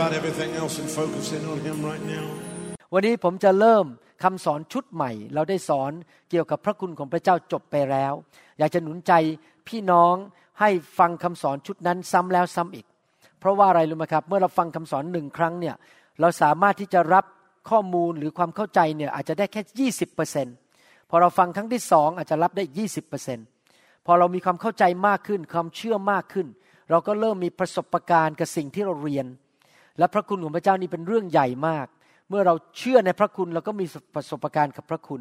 about everything else and focus in on Him right now. วันนี้ผมจะเริ่มคำสอนชุดใหม่ เราได้สอนเกี่ยวกับพระคุณของพระเจ้าจบไปแล้ว อยากจะหนุนใจพี่น้องให้ฟังคำสอนชุดนั้นซ้ำแล้วซ้ำอีก เพราะว่าอะไรรู้ไหมครับ เมื่อเราฟังคำสอนหนึ่งครั้งเนี่ย เราสามารถที่จะรับข้อมูลหรือความเข้าใจเนี่ยอาจจะได้แค่ยี่สิบเปอร์เซ็นพอเราฟังครั้งที่สองอาจจะรับได้ยี่สิบเปอร์เซ็นพอเรามีความเข้าใจมากขึ้น ความเชื่อมากขึ้น เราก็เริ่มมีประสบการณ์กับสิ่งที่เราเรียน และพระคุณของพระเจ้านี่เป็นเรื่องใหญ่มาก เมื่อเราเชื่อในพระคุณเราก็มีประสบการณ์กับพระคุณ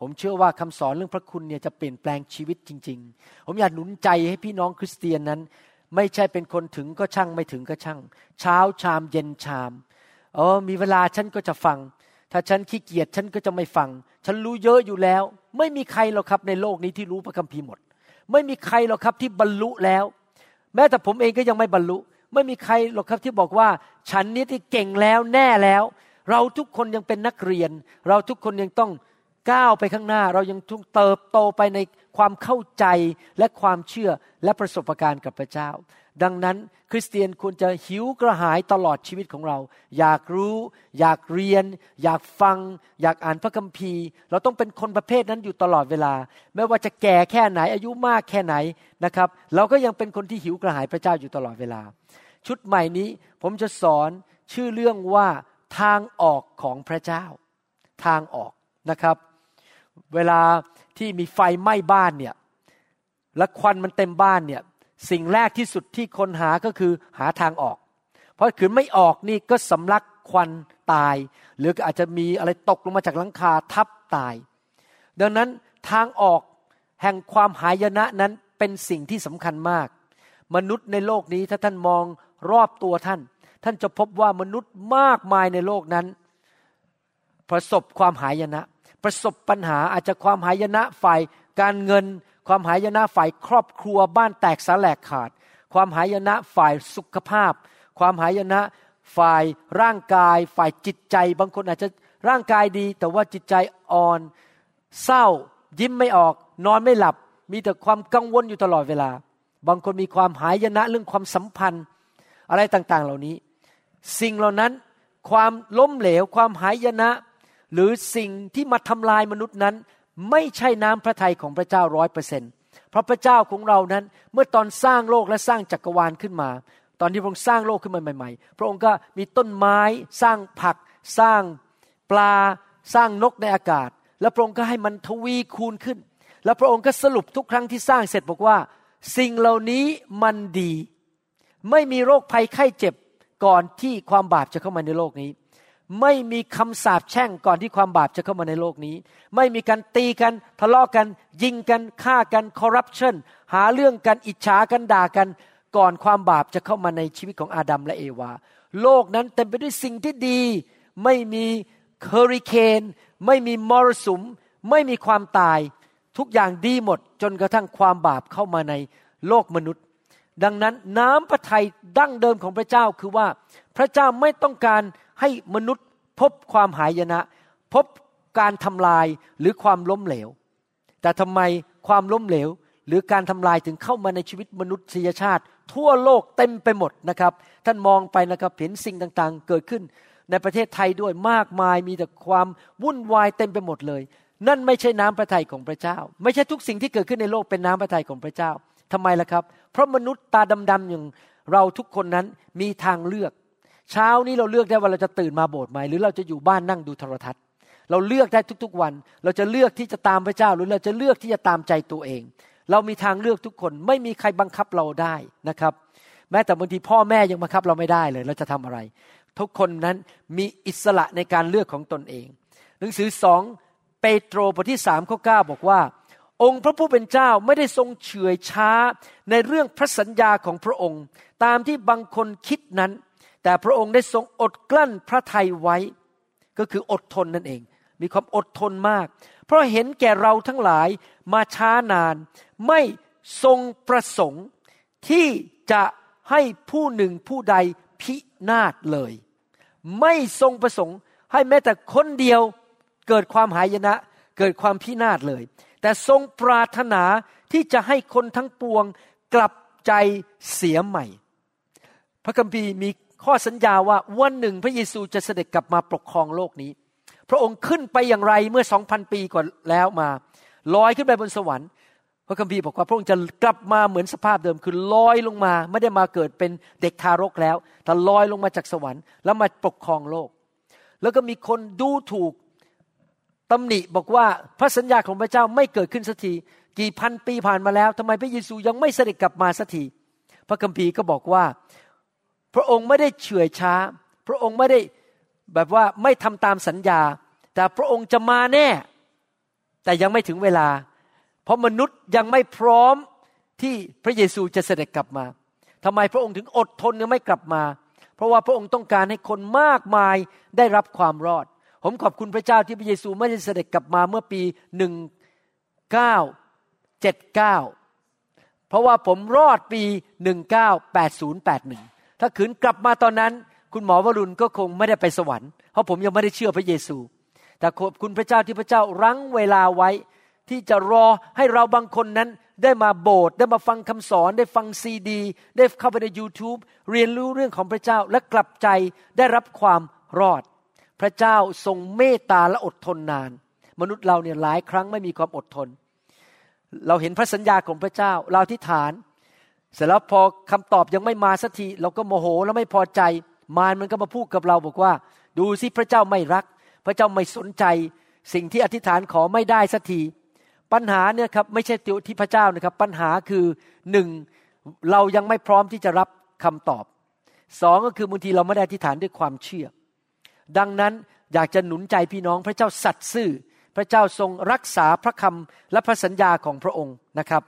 ผมเชื่อว่าคำสอนเรื่องพระคุณเนี่ยจะเปลี่ยนแปลงชีวิตจริง ๆ ผมอยากหนุนใจให้พี่น้องคริสเตียนนั้น ไม่ใช่เป็นคนถึงก็ช่างไม่ถึงก็ช่าง เช้าชามเย็นชามเออมีเวลาฉันก็จะฟัง ถ้าฉันขี้เกียจฉันก็จะไม่ฟัง ฉันรู้เยอะอยู่แล้ว ไม่มีใครหรอกครับในโลกนี้ที่รู้พระคัมภีร์หมด ไม่มีใครหรอกครับที่บรรลุแล้ว แม้แต่ผมเองก็ยังไม่บรรลุ ไม่มีใครหรอกครับที่บอกว่าฉันนี้ที่เก่งแล้วแน่แล้ว เราทุกคนยังเป็นนักเรียน เราทุกคนยังต้องก้าวไปข้างหน้า เรายังต้องเติบโตไปในความเข้าใจและความเชื่อและประสบการณ์กับพระเจ้า ดังนั้นคริสเตียนควรจะหิวกระหายตลอดชีวิตของเรา อยากรู้ อยากเรียน อยากฟัง อยากอ่านพระคัมภีร์ เราต้องเป็นคนประเภทนั้นอยู่ตลอดเวลา ไม่ว่าจะแก่แค่ไหนอายุมากแค่ไหนนะครับ เราก็ยังเป็นคนที่หิวกระหายพระเจ้าอยู่ตลอดเวลา ชุดใหม่นี้ผมจะสอนชื่อเรื่องว่าทางออกของพระเจ้า ทางออกนะครับ เวลาที่มีไฟไหม้บ้านเนี่ยและควันมันเต็มบ้านเนี่ย สิ่งแรกที่สุดที่คนหาก็คือหาทางออก เพราะขืนไม่ออกนี่ก็สำลักควันตาย หรืออาจจะมีอะไรตกลงมาจากหลังคาทับตาย ดังนั้นทางออกแห่งความหายนะนั้นเป็นสิ่งที่สำคัญมาก มนุษย์ในโลกนี้ถ้าท่านมองรอบตัวท่าน ท่านจะพบว่ามนุษย์มากมายในโลกนั้น ประสบความหายนะ ประสบปัญหาอาจจะความหายนะฝ่ายการเงิน ความหายนะฝ่ายครอบครัวบ้านแตกสาแหลกขาด ความหายนะฝ่ายสุขภาพ ความหายนะฝ่ายร่างกาย ฝ่ายจิตใจ บางคนอาจจะร่างกายดี แต่ว่าจิตใจอ่อน เศร้า ยิ้มไม่ออก นอนไม่หลับ มีแต่ความกังวลอยู่ตลอดเวลา บางคนมีความหายนะเรื่องความสัมพันธ์ อะไรต่างๆ เหล่านี้ สิ่งเหล่านั้นความล้มเหลว ความหายนะ หรือสิ่งที่มาทำลายมนุษย์นั้น ไม่ใช่น้ำพระทัยของพระเจ้าร้อยเปอร์เซ็นต์เพราะพระเจ้าของเรานั้นเมื่อตอนสร้างโลกและสร้างจักรวาลขึ้นมา ตอนที่พระองค์สร้างโลกขึ้นมาใหม่ ๆ พระองค์ก็มีต้นไม้สร้างผัก สร้างปลาสร้างนกในอากาศ แล้วพระองค์ก็ให้มันทวีคูณขึ้น แล้วพระองค์ก็สรุปทุกครั้งที่สร้างเสร็จบอกว่า สิ่งเหล่านี้มันดี ไม่มีโรคภัยไข้เจ็บก่อนที่ความบาปจะเข้ามาในโลกนี้ ไม่มีคำสาปแช่งก่อนที่ความบาปจะเข้ามาในโลกนี้ ไม่มีการตีกัน ทะเลาะกัน ยิงกันฆ่ากันคอร์รัปชันหาเรื่องกันอิจฉากันด่ากัน ก่อนความบาปจะเข้ามาในชีวิตของอาดัมและเอวา โลกนั้นเต็มไปด้วยสิ่งที่ดี ไม่มีเฮอริเคนไม่มีมรสุม ไม่มีความตาย ทุกอย่างดีหมดจนกระทั่งความบาปเข้ามาในโลกมนุษย์ ดังนั้นน้ำพระทัยดั้งเดิมของพระเจ้าคือว่าพระเจ้าไม่ต้องการ ให้มนุษย์พบความหายนะ พบการทำลายหรือความล้มเหลว แต่ทำไมความล้มเหลว หรือการทำลายถึงเข้ามาในชีวิตมนุษยชาติ ทั่วโลกเต็มไปหมดนะครับ ท่านมองไปนะครับเห็นสิ่งต่างๆ เกิดขึ้นในประเทศไทยด้วยมากมายมีแต่ความวุ่นวายเต็มไปหมดเลย นั่นไม่ใช่น้ำพระทัยของพระเจ้า ไม่ใช่ทุกสิ่งที่เกิดขึ้นในโลกเป็นน้ำพระทัยของพระเจ้าทำไมล่ะครับ เพราะมนุษย์ตาดำๆอย่างเราทุกคนนั้นมีทางเลือก เช้านี้เราเลือกได้ว่าเราจะตื่นมาโบสถ์ไหมหรือเราจะอยู่บ้านนั่งดูโทรทัศน์ เราเลือกได้ทุกๆวัน เราจะเลือกที่จะตามพระเจ้า หรือเราจะเลือกที่จะตามใจตัวเอง เรามีทางเลือกทุกคน ไม่มีใครบังคับเราได้นะครับ แม้แต่บางทีพ่อแม่ยังบังคับเราไม่ได้เลย เราจะทำอะไร ทุกคนนั้นมีอิสระในการเลือกของตนเอง หนังสือสองเปโตรบทที่สามข้อเก้าบอกว่า องค์พระผู้เป็นเจ้าไม่ได้ทรงเฉื่อยช้าในเรื่องพระสัญญาของพระองค์ ตามที่บางคนคิดนั้น แต่พระองค์ได้ทรงอดกลั้นพระทัยไว้ ก็คืออดทนนั่นเอง มีความอดทนมาก เพราะเห็นแก่เราทั้งหลายมาช้านาน ไม่ทรงประสงค์ที่จะให้ผู้หนึ่งผู้ใดพินาศเลย ไม่ทรงประสงค์ให้แม้แต่คนเดียวเกิดความหายนะ เกิดความพินาศเลย แต่ทรงปรารถนาที่จะให้คนทั้งปวงกลับใจเสียใหม่ พระคัมภีร์มี ข้อสัญญาว่าวันหนึ่งพระเยซูจะเสด็จกลับมาปกครองโลกนี้ พระองค์ขึ้นไปอย่างไรเมื่อสองพันปีก่อนแล้วมาลอยขึ้นไปบนสวรรค์พระคัมภีร์บอกว่าพระองค์จะกลับมาเหมือนสภาพเดิมคือลอยลงมา ไม่ได้มาเกิดเป็นเด็กทารกแล้วแต่ลอยลงมาจากสวรรค์แล้วมาปกครองโลก แล้วก็มีคนดูถูกตำหนิบอกว่าพระสัญญาของพระเจ้าไม่เกิดขึ้นสักทีกี่พันปีผ่านมาแล้วทำไมพระเยซูยังไม่เสด็จกลับมาสักทีพระคัมภีร์ก็บอกว่า พระองค์ไม่ได้เฉื่อยช้า พระองค์ไม่ได้แบบว่าไม่ทำตามสัญญา แต่พระองค์จะมาแน่ แต่ยังไม่ถึงเวลา เพราะมนุษย์ยังไม่พร้อมที่พระเยซูจะเสด็จกลับมาทำไมพระองค์ถึงอดทนยังไม่กลับมา เพราะว่าพระองค์ต้องการให้คนมากมายได้รับความรอด ผมขอบคุณพระเจ้าที่พระเยซูไม่ได้เสด็จกลับมาเมื่อปีหนึ่งเก้าเจ็ดเก้าเพราะว่าผมรอดปีหนึ่งเก้าแปดศูนย์แปดหนึ่ง ถ้าขืนกลับมาตอนนั้น คุณหมอวรุณก็คงไม่ได้ไปสวรรค์เพราะผมยังไม่ได้เชื่อพระเยซู แต่ขอบคุณพระเจ้าที่พระเจ้ารั้งเวลาไว้ ที่จะรอให้เราบางคนนั้นได้มาโบสถ์ได้มาฟังคำสอน ได้ฟังซีดี ได้เข้าไปใน YouTube เรียนรู้เรื่องของพระเจ้าและกลับใจได้รับความรอด พระเจ้าทรงเมตตาและอดทนนาน มนุษย์เราเนี่ยหลายครั้งไม่มีความอดทน เราเห็นพระสัญญาของพระเจ้า เราทิฏฐาน เสร็จแล้วพอคำตอบยังไม่มาสักทีเราก็โมโหแล้วไม่พอใจ มารมันก็มาพูดกับเราบอกว่า ดูสิพระเจ้าไม่รัก พระเจ้าไม่สนใจ สิ่งที่อธิษฐานขอไม่ได้สักทีปัญหาเนี่ยครับไม่ใช่ติวที่พระเจ้านะครับ ปัญหาคือหนึ่งเรายังไม่พร้อมที่จะรับคำตอบสองก็คือบางทีเราไม่ได้อธิษฐานด้วยความเชื่อ ดังนั้นอยากจะหนุนใจพี่น้องพระเจ้าสัตย์ซื่อ พระเจ้าทรงรักษาพระคำและพระสัญญาของพระองค์นะครับ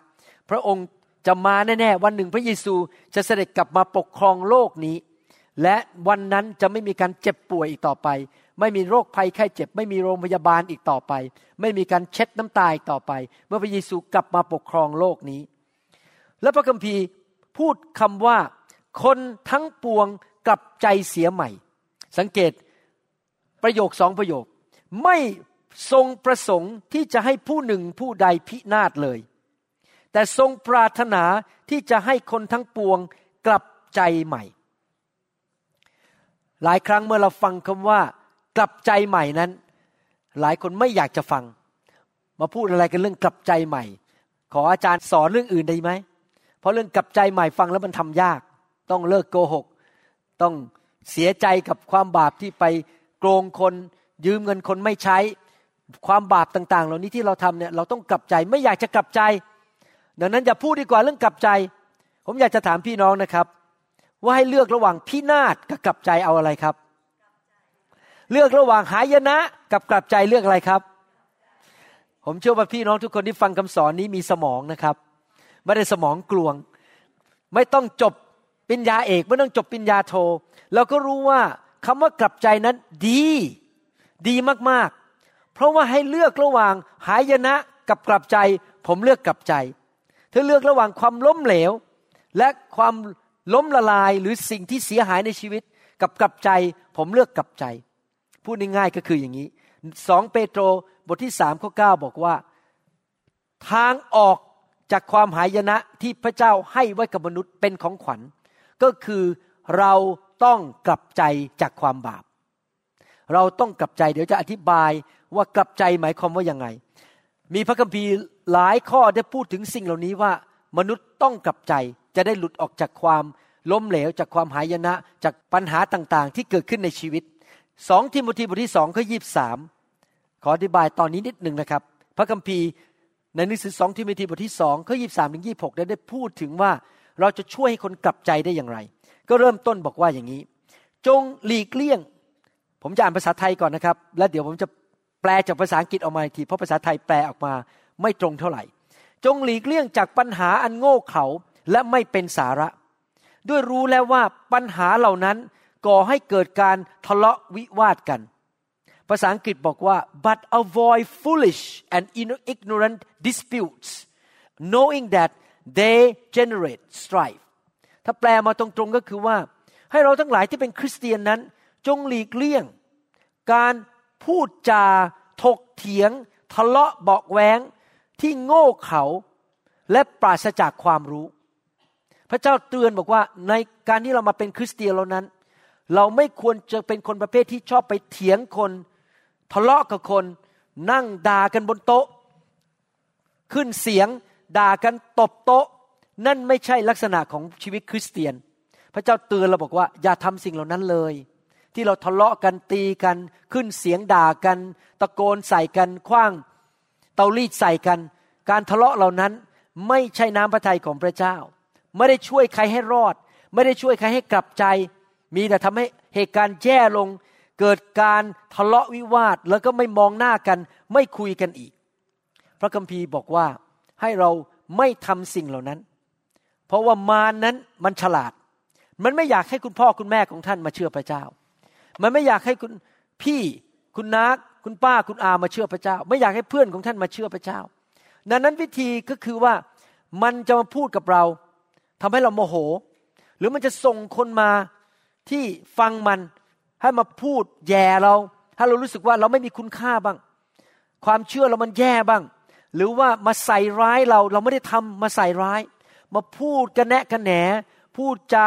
พระองค์ จะมาแน่ๆวันหนึ่งพระเยซูจะเสด็จกลับมาปกครองโลกนี้ และวันนั้นจะไม่มีการเจ็บป่วยอีกต่อไป ไม่มีโรคภัยไข้เจ็บ ไม่มีโรงพยาบาลอีกต่อไป ไม่มีการเช็ดน้ำตาอีกต่อไป เมื่อพระเยซูกลับมาปกครองโลกนี้ และพระคัมภีร์พูดคำว่าคนทั้งปวงกลับใจเสียใหม่ สังเกตประโยคสองประโยค ไม่ทรงประสงค์ที่จะให้ผู้หนึ่งผู้ใดพินาศเลย แต่ทรงปรารถนาที่จะให้คนทั้งปวงกลับใจใหม่ หลายครั้งเมื่อเราฟังคำว่า กลับใจใหม่นั้น หลายคนไม่อยากจะฟัง มาพูดอะไรกันเรื่องกลับใจใหม่ ขออาจารย์สอนเรื่องอื่นได้ไหม เพราะเรื่องกลับใจใหม่ฟังแล้วมันทำยาก ต้องเลิกโกหก ต้องเสียใจกับความบาปที่ไปโกงคนยืมเงินคนไม่ใช้ ความบาปต่าง ๆ เหล่านี้ที่เราทำเนี่ยเราต้องกลับใจไม่อยากจะกลับใจ ดังนั้นอย่าพูดดีกว่าเรื่องกลับใจ ผมอยากจะถามพี่น้องนะครับ ว่าให้เลือกระหว่างพินาศกับกลับใจเอาอะไรครับ เลือกระหว่างหายนะกับกลับใจเลือกอะไรครับ ผมเชื่อว่าพี่น้องทุกคนที่ฟังคำสอนนี้มีสมองนะครับ ไม่ได้สมองกลวง ไม่ต้องจบปัญญาเอกไม่ต้องจบปัญญาโทเราก็รู้ว่าคำว่ากลับใจนั้นดี ดีมากๆ เพราะว่าให้เลือกระหว่างหายนะกับกลับใจ ผมเลือกกลับใจ ถ้าเลือกระหว่างความล้มเหลว และความล้มละลายหรือสิ่งที่เสียหายในชีวิต กับกลับใจ ผมเลือกกลับใจ พูดง่ายๆก็คืออย่างนี้สองเปโตรบทที่สามข้อเก้าบอกว่า ทางออกจากความหายนะที่พระเจ้าให้ไว้กับมนุษย์เป็นของขวัญ ก็คือเราต้องกลับใจจากความบาป เราต้องกลับใจเดี๋ยวจะอธิบายว่ากลับใจหมายความว่ายังไง มีพระคัมภีร์หลายข้อได้พูดถึงสิ่งเหล่านี้ว่ามนุษย์ต้องกลับใจจะได้หลุดออกจากความล้มเหลวจากความหายนะจากปัญหาต่างๆ ที่เกิดขึ้นในชีวิตสองทิโมธีบทที่สองข้อยีบสามขออธิบายตอนนี้นิดหนึ่งนะครับ พระคัมภีร์ในหนังสือสองทิโมธีบทที่สองข้อยีบสามถึงยีบหกได้พูดถึงว่าเราจะช่วยให้คนกลับใจได้อย่างไร ก็เริ่มต้นบอกว่าอย่างนี้ จงหลีกเลี่ยง ผมจะอ่านภาษาไทยก่อนนะครับ แล้วเดี๋ยวผมจะ แปลจากภาษาอังกฤษออกมาอีกทีเพราะภาษาไทยแปลออกมาไม่ตรงเท่าไหร่ จงหลีกเลี่ยงจากปัญหาอันโง่เขลาและไม่เป็นสาระ ด้วยรู้แล้วว่าปัญหาเหล่านั้นก่อให้เกิดการทะเลาะวิวาทกัน ภาษาอังกฤษบอกว่า but avoid foolish and ignorant disputes knowing that they generate strife ถ้าแปลมาตรงๆก็คือว่า ให้เราทั้งหลายที่เป็นคริสเตียนนั้น จงหลีกเลี่ยง การ พูดจาถกเถียง ทะเลาะเบาแวงที่โง่เขลาและปราศจากความรู้ พระเจ้าเตือนบอกว่าในการที่เรามาเป็นคริสเตียนเรานั้น เราไม่ควรจะเป็นคนประเภทที่ชอบไปเถียงคน ทะเลาะกับคน นั่งด่ากันบนโต๊ะ ขึ้นเสียงด่ากันตบโต๊ะ นั่นไม่ใช่ลักษณะของชีวิตคริสเตียน พระเจ้าเตือนเราบอกว่าอย่าทำสิ่งเหล่านั้นเลย ที่เราทะเลาะกันตีกัน ขึ้นเสียงด่ากัน ตะโกนใส่กันคว้างเตารีดใส่กัน การทะเลาะเหล่านั้นไม่ใช่น้ำพระทัยของพระเจ้า ไม่ได้ช่วยใครให้รอด ไม่ได้ช่วยใครให้กลับใจ มีแต่ทำให้เหตุการณ์แย่ลง เกิดการทะเลาะวิวาทแล้วก็ไม่มองหน้ากัน ไม่คุยกันอีก พระคัมภีร์บอกว่าให้เราไม่ทำสิ่งเหล่านั้น เพราะว่ามารนนั้นมันฉลาด มันไม่อยากให้คุณพ่อคุณแม่ของท่านมาเชื่อพระเจ้า มันไม่อยากให้คุณพี่คุณน้าคุณป้าคุณอามาเชื่อพระเจ้า ไม่อยากให้เพื่อนของท่านมาเชื่อพระเจ้า ดังนั้นวิธีก็คือว่ามันจะมาพูดกับเราทำให้เราโมโห หรือมันจะส่งคนมาที่ฟังมันให้มาพูดแย่เราให้เรารู้สึกว่าเราไม่มีคุณค่าบ้าง ความเชื่อเรามันแย่บ้าง หรือว่ามาใส่ร้ายเราเราไม่ได้ทำมาใส่ร้าย มาพูดกันแนะกันแหน พูดจา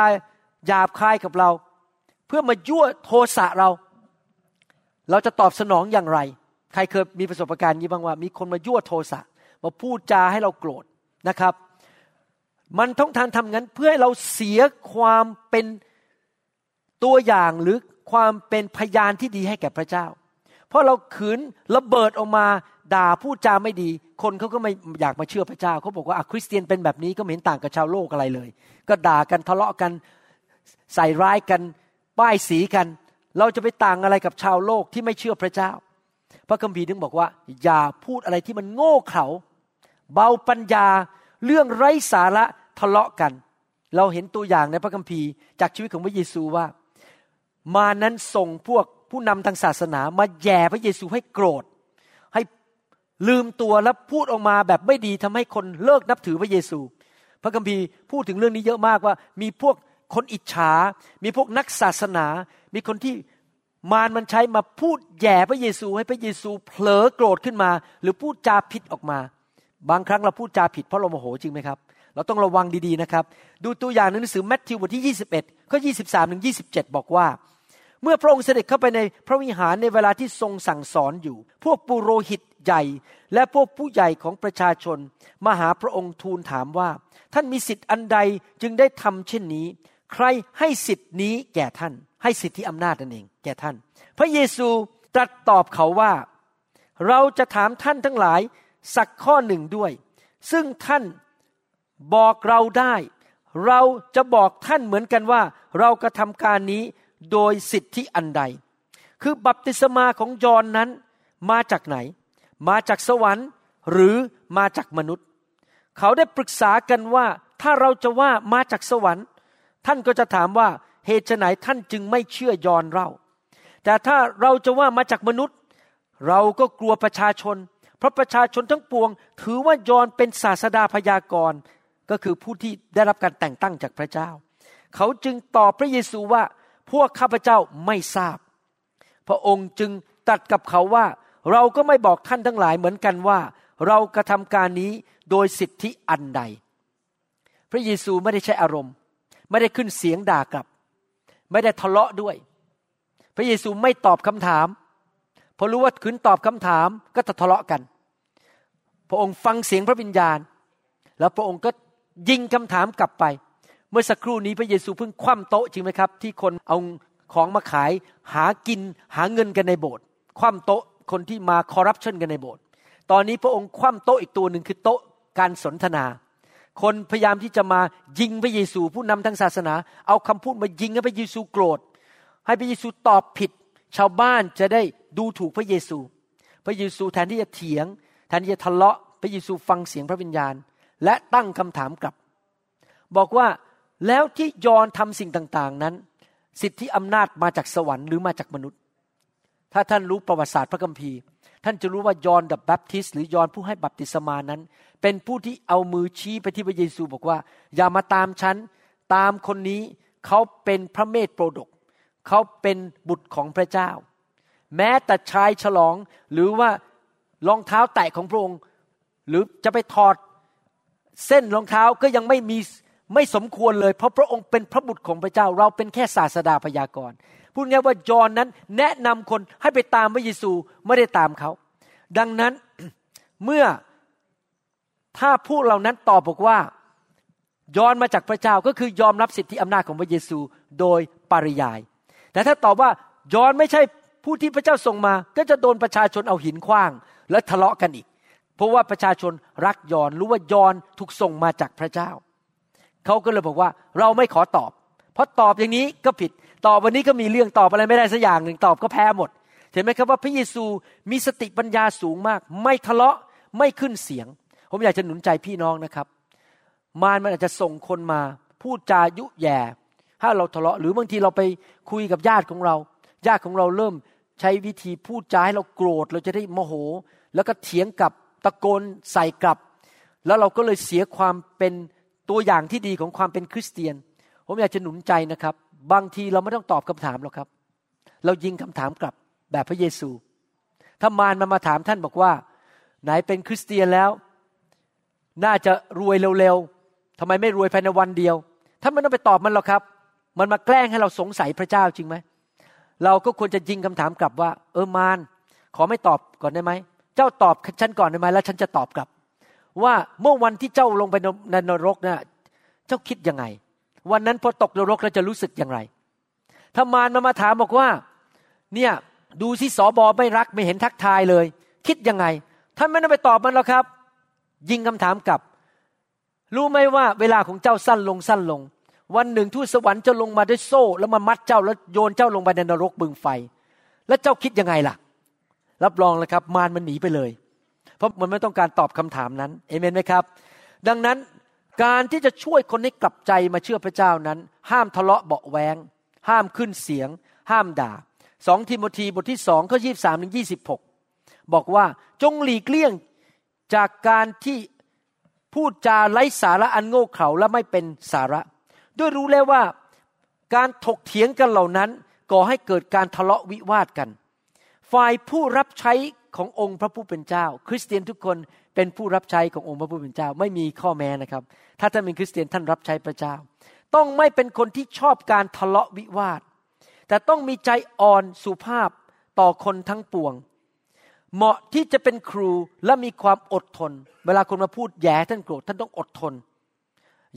หยาบคายกับเรา พื่อมายั่วโทสะเรา เราจะตอบสนองอย่างไร ใครเคยมีประสบการณ์นี้บ้างว่า มีคนมายั่วโทสะมาพูดจาให้เราโกรธนะครับ มันต้องทางทำงั้นเพื่อให้เราเสียความเป็นตัวอย่างหรือความเป็นพยานที่ดีให้แก่พระเจ้า เพราะเราขืนระเบิดออกมาด่าพูดจาไม่ดี คนเขาก็ไม่อยากมาเชื่อพระเจ้าเขาบอกว่าคริสเตียนเป็นแบบนี้ก็ไม่เห็นต่างกับชาวโลกอะไรเลย ก็ด่ากันทะเลาะกันใส่ร้ายกัน ป้ายสีกัน เราจะไปต่างอะไรกับชาวโลกที่ไม่เชื่อพระเจ้า พระคัมภีร์ถึงบอกว่า อย่าพูดอะไรที่มันโง่เขลาเบาปัญญาเรื่องไร้สาระทะเลาะกัน เราเห็นตัวอย่างในพระคัมภีร์ จากชีวิตของพระเยซูว่า มานั้นส่งพวกผู้นำทางศาสนามาแย่พระเยซูให้โกรธ ให้ลืมตัวแล้วพูดออกมาแบบไม่ดีทำให้คนเลิกนับถือพระเยซู พระคัมภีร์พูดถึงเรื่องนี้เยอะมากว่า มีพวก คนอิจฉา มีพวกนักศาสนา มีคนที่มารมันใช้มาพูดแย่พระเยซูให้พระเยซูเผลอโกรธขึ้นมา หรือพูดจาผิดออกมา บางครั้งเราพูดจาผิดเพราะเราโมโหจริงไหมครับ เราต้องระวังดีๆนะครับ ดูตัวอย่างในหนังสือแมทธิวบทที่ 21ข้อ23ถึง27 บอกว่า เมื่อพระองค์เสด็จเข้าไปในพระวิหารในเวลาที่ทรงสั่งสอนอยู่ พวกปุโรหิตใหญ่ และพวกผู้ใหญ่ของประชาชน มาหาพระองค์ทูลถามว่า ท่านมีสิทธิ์อันใดจึงได้ทำเช่นนี้ ใครให้สิทธินี้แก่ท่าน ให้สิทธิอำนาจนั่นเองแก่ท่าน พระเยซูตรัสตอบเขาว่า เราจะถามท่านทั้งหลายสักข้อหนึ่งด้วย ซึ่งท่านบอกเราได้ เราจะบอกท่านเหมือนกันว่า เรากระทำการนี้โดยสิทธิอันใด คือบัพติศมาของยอนนั้นมาจากไหน มาจากสวรรค์หรือมาจากมนุษย์ เขาได้ปรึกษากันว่าถ้าเราจะว่ามาจากสวรรค์ ท่านก็จะถามว่าเหตุไหนท่านจึงไม่เชื่อยอนเรา แต่ถ้าเราจะว่ามาจากมนุษย์ เราก็กลัวประชาชน เพราะประชาชนทั้งปวง ถือว่ายอนเป็นศาสดาพยากรณ์ก็คือผู้ที่ได้รับการแต่งตั้งจากพระเจ้า เขาจึงตอบพระเยซูว่าพวกข้าพเจ้าไม่ทราบ พระองค์จึงตัดกับเขาว่า เราก็ไม่บอกท่านทั้งหลายเหมือนกันว่า เรากระทำการนี้โดยสิทธิอันใด พระเยซูไม่ได้ใช้อารมณ์ ไม่ได้ขึ้นเสียงด่ากลับ ไม่ได้ทะเลาะด้วย พระเยซูไม่ตอบคำถามพอรู้ว่าขืนตอบคำถามก็จะทะเลาะกัน พระองค์ฟังเสียงพระวิญญาณ แล้วพระองค์ก็ยิงคำถามกลับไป เมื่อสักครู่นี้พระเยซูเพิ่งคว่ำโต๊ะจริงไหมครับ ที่คนเอาของมาขายหากินหาเงินกันในโบสถ์คว่ำโต๊ะคนที่มาคอร์รัปชันกันในโบสถ์ตอนนี้พระองค์คว่ำโต๊ะอีกตัวหนึ่งคือโต๊ะการสนทนา คนพยายามที่จะมายิงพระเยซูผู้นำทางศาสนา เอาคำพูดมายิงให้พระเยซูโกรธ ให้พระเยซูตอบผิด ชาวบ้านจะได้ดูถูกพระเยซู พระเยซูแทนที่จะเถียง แทนที่จะทะเลาะพระเยซูฟังเสียงพระวิญญาณ และตั้งคำถามกลับ บอกว่าแล้วที่ยอนทำสิ่งต่างๆนั้น สิทธิอำนาจมาจากสวรรค์หรือมาจากมนุษย์ ถ้าท่านรู้ประวัติศาสตร์พระคัมภีร์ ท่านจะรู้ว่ายอนดับแบปทิสหรือยอนผู้ให้บัพติศมานั้น เป็นผู้ที่เอามือชี้ไปที่พระเยซูบอกว่า อย่ามาตามฉัน ตามคนนี้เขาเป็นพระเมธโปรดก เขาเป็นบุตรของพระเจ้า แม้แต่ชายฉลองหรือว่ารองเท้าแตะของพระองค์ หรือจะไปถอดเส้นรองเท้าก็ยังไม่มีไม่สมควรเลย เพราะพระองค์เป็นพระบุตรของพระเจ้า เราเป็นแค่ศาสดาพยากรณ์พูดง่ายว่ายอนนั้นแนะนำคนให้ไปตามพระเยซูไม่ได้ตามเขา ดังนั้นเมื่อ ถ้าผู้เหล่านั้นตอบบอกว่ายอนมาจากพระเจ้าก็คือยอมรับสิทธิอำนาจของพระเยซูโดยปริยาย แต่ถ้าตอบว่ายอนไม่ใช่ผู้ที่พระเจ้าส่งมา ก็จะโดนประชาชนเอาหินคว้าง และทะเลาะกันอีก เพราะว่าประชาชนรักยอนรู้ว่ายอนถูกส่งมาจากพระเจ้า เขาก็เลยบอกว่าเราไม่ขอตอบ เพราะตอบอย่างนี้ก็ผิด ตอบวันนี้ก็มีเรื่องตอบอะไรไม่ได้สักอย่างหนึ่งตอบก็แพ้หมด เห็นไหมครับว่าพระเยซูมีสติปัญญาสูงมาก ไม่ทะเลาะไม่ขึ้นเสียง ผมอยากจะหนุนใจพี่น้องนะครับ มารมันอาจจะส่งคนมา พูดจายุแย่ถ้าเราทะเลาะหรือบางทีเราไปคุยกับญาติของเรา ญาติของเราเริ่มใช้วิธีพูดจาให้เราโกรธ เราจะได้โมโห แล้วก็เถียงกับตะโกนใส่กลับ แล้วเราก็เลยเสียความเป็นตัวอย่างที่ดีของความเป็นคริสเตียน ผมอยากจะหนุนใจนะครับ บางทีเราไม่ต้องตอบคำถามหรอกครับ เรายิงคำถามกลับแบบพระเยซูถ้ามารมามาถามท่านบอกว่า ไหนเป็นคริสเตียนแล้ว น่าจะรวยเร็วๆทำไมไม่รวยภายในวันเดียวท่านไม่ต้องไปตอบมันหรอกครับ มันมาแกล้งให้เราสงสัยพระเจ้าจริงไหม เราก็ควรจะยิงคำถามกลับว่า เออมารขอไม่ตอบก่อนได้ไหม เจ้าตอบฉันก่อนได้ไหมแล้วฉันจะตอบกลับ ว่าเมื่อวันที่เจ้าลงไปในนรกนะ่ะเจ้าคิดยังไง วันนั้นพอตกนรกแล้วจะรู้สึกอย่างไร ถ้ามารมามาถามบอกว่า เนี่ยดูสิสอบอไม่รักไม่เห็นทักทายเลย คิดยังไง ท่านไม่ต้องไปตอบมันหรอกครับ ยิงคำถามกลับ รู้ไหมว่าเวลาของเจ้าสั้นลงสั้นลง วันหนึ่งทูตสวรรค์จะลงมาด้วยโซ่ แล้วมามัดเจ้าแล้วโยนเจ้าลงไปในนรกบึงไฟ แล้วเจ้าคิดยังไงล่ะ รับรองเลยครับ มารมันหนีไปเลย เพราะมันไม่ต้องการตอบคำถามนั้นเอเมนไหมครับ ดังนั้นการที่จะช่วยคนให้กลับใจมาเชื่อพระเจ้านั้น ห้ามทะเลาะเบาแวงห้ามขึ้นเสียง ห้ามด่าสองทิโมธีบทที่สองข้อยี่สามถึงยี่สิบหกบอกว่าจงหลีกเลี่ยง จากการที่พูดจาไร้สาระอันโง่เขลาและไม่เป็นสาระ ด้วยรู้แล้วว่าการถกเถียงกันเหล่านั้นก่อให้เกิดการทะเลาะวิวาทกัน ฝ่ายผู้รับใช้ขององค์พระผู้เป็นเจ้า คริสเตียนทุกคนเป็นผู้รับใช้ขององค์พระผู้เป็นเจ้า ไม่มีข้อแม้นะครับ ถ้าท่านเป็นคริสเตียนท่านรับใช้พระเจ้า ต้องไม่เป็นคนที่ชอบการทะเลาะวิวาท แต่ต้องมีใจอ่อนสุภาพต่อคนทั้งปวง เหมาะที่จะเป็นครูและมีความอดทน เวลาคนมาพูดแย่ท่านโกรธท่านต้องอดทน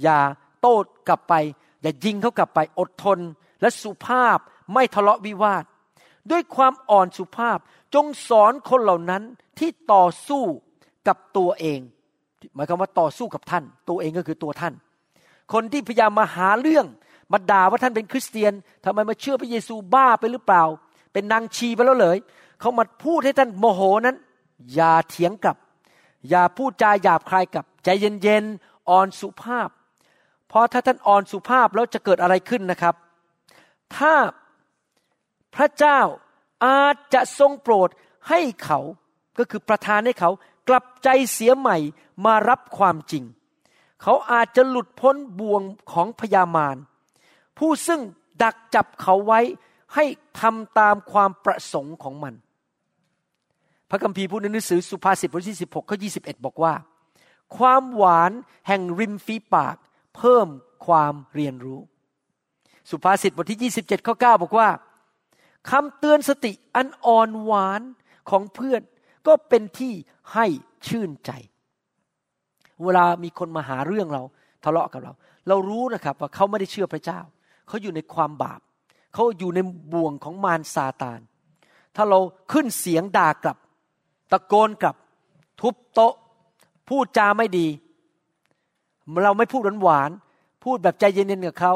อย่าโต้กลับไป อย่ายิงเขากลับไปอดทน และสุภาพไม่ทะเลาะวิวาท ด้วยความอ่อนสุภาพจงสอนคนเหล่านั้นที่ต่อสู้กับตัวเอง หมายความว่าต่อสู้กับท่าน ตัวเองก็คือตัวท่าน คนที่พยายามมาหาเรื่องมาด่าว่าท่านเป็นคริสเตียนทำไมมาเชื่อพระเยซูบ้าไปหรือเปล่า เป็นนางชีไปแล้วเลย เขามาพูดให้ท่านโมโหนั้น อย่าเถียงกลับ อย่าพูดจาหยาบคายกับใจเย็นๆอ่อนสุภาพ เพราะถ้าท่านอ่อนสุภาพแล้วจะเกิดอะไรขึ้นนะครับ ถ้าพระเจ้าอาจจะทรงโปรดให้เขาก็คือประทานให้เขากลับใจเสียใหม่มารับความจริง เขาอาจจะหลุดพ้นบ่วงของพยามารผู้ซึ่งดักจับเขาไว้ให้ทำตามความประสงค์ของมัน พระคัมภีร์พูดในหนังสือสุภาษิตบทที่16ข้อ21บอกว่า ความหวานแห่งริมฝีปาก เพิ่มความเรียนรู้ สุภาษิตบทที่27ข้อ9บอกว่าคำเตือนสติอันอ่อนหวานของเพื่อนก็เป็นที่ให้ชื่นใจ เวลามีคนมาหาเรื่องเราทะเลาะกับเรา เรารู้นะครับว่าเขาไม่ได้เชื่อพระเจ้า เขาอยู่ในความบาป เขาอยู่ในบ่วงของมารซาตาน ถ้าเราขึ้นเสียงด่ากลับ ตะโกนกลับ ทุบโต๊ะ พูดจาไม่ดี เราไม่พูดหวานๆพูดแบบใจเย็นๆกับเขา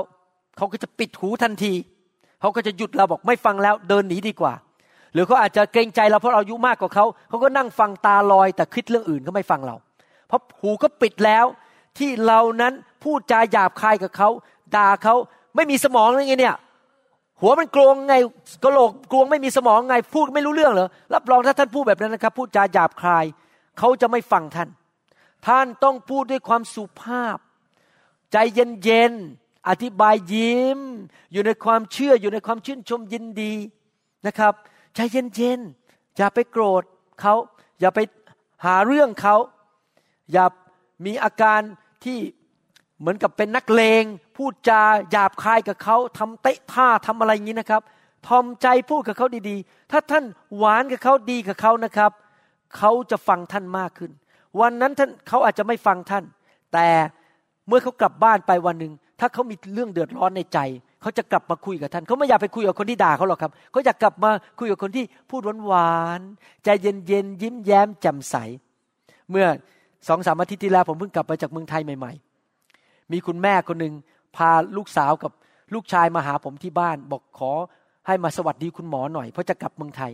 เขาก็จะปิดหูทันทีเขาก็จะหยุดเราบอกไม่ฟังแล้ว เดินหนีดีกว่า หรือเขาอาจจะเกรงใจเราเพราะเราอายุมากกว่าเขาเขาก็นั่งฟังตาลอยแต่คิดเรื่องอื่นก็ไม่ฟังเรา เพราะหูก็ปิดแล้ว ที่เรานั้นพูดจาหยาบคายกับเขาด่าเขาไม่มีสมองอะไรเงี้ยเนี่ย หัวมันกลวงไงกระโหลกกลวงไม่มีสมองไงพูดไม่รู้เรื่องเหรอรับรองถ้าท่านพูดแบบนั้นนะครับ พูดจาหยาบคายเขาจะไม่ฟังท่าน ท่านต้องพูดด้วยความสุภาพ ใจเย็นๆอธิบายยิ้ม อยู่ในความเชื่ออยู่ในความชื่นชมยินดีนะครับ ใจเย็นๆอย่าไปโกรธเขาอย่าไปหาเรื่องเขาอย่ามีอาการที่เหมือนกับเป็นนักเลง พูดจาหยาบคายกับเขาทำเตะท่าทำอะไรอย่างนี้นะครับ ทอมใจพูดกับเขาดีๆ ถ้าท่านหวานกับเขาดีกับเขานะครับ เขาจะฟังท่านมากขึ้น วันนั้นท่านเขาอาจจะไม่ฟังท่าน แต่เมื่อเขากลับบ้านไปวันหนึ่งถ้าเขามีเรื่องเดือดร้อนในใจ เขาจะกลับมาคุยกับท่าน เขาไม่อยากไปคุยกับคนที่ด่าเขาหรอกครับ เขาอยากกลับมาคุยกับคนที่พูดหวานๆใจเย็นๆยิ้มแย้มแจ่มใส เมื่อสองสามอาทิตย์ที่แล้วผมเพิ่งกลับมาจากเมืองไทยใหม่ ๆ มีคุณแม่คนหนึ่ง พาลูกสาวกับลูกชายมาหาผมที่บ้าน บอกขอให้มาสวัสดีคุณหมอหน่อยเพราะจะกลับเมืองไทย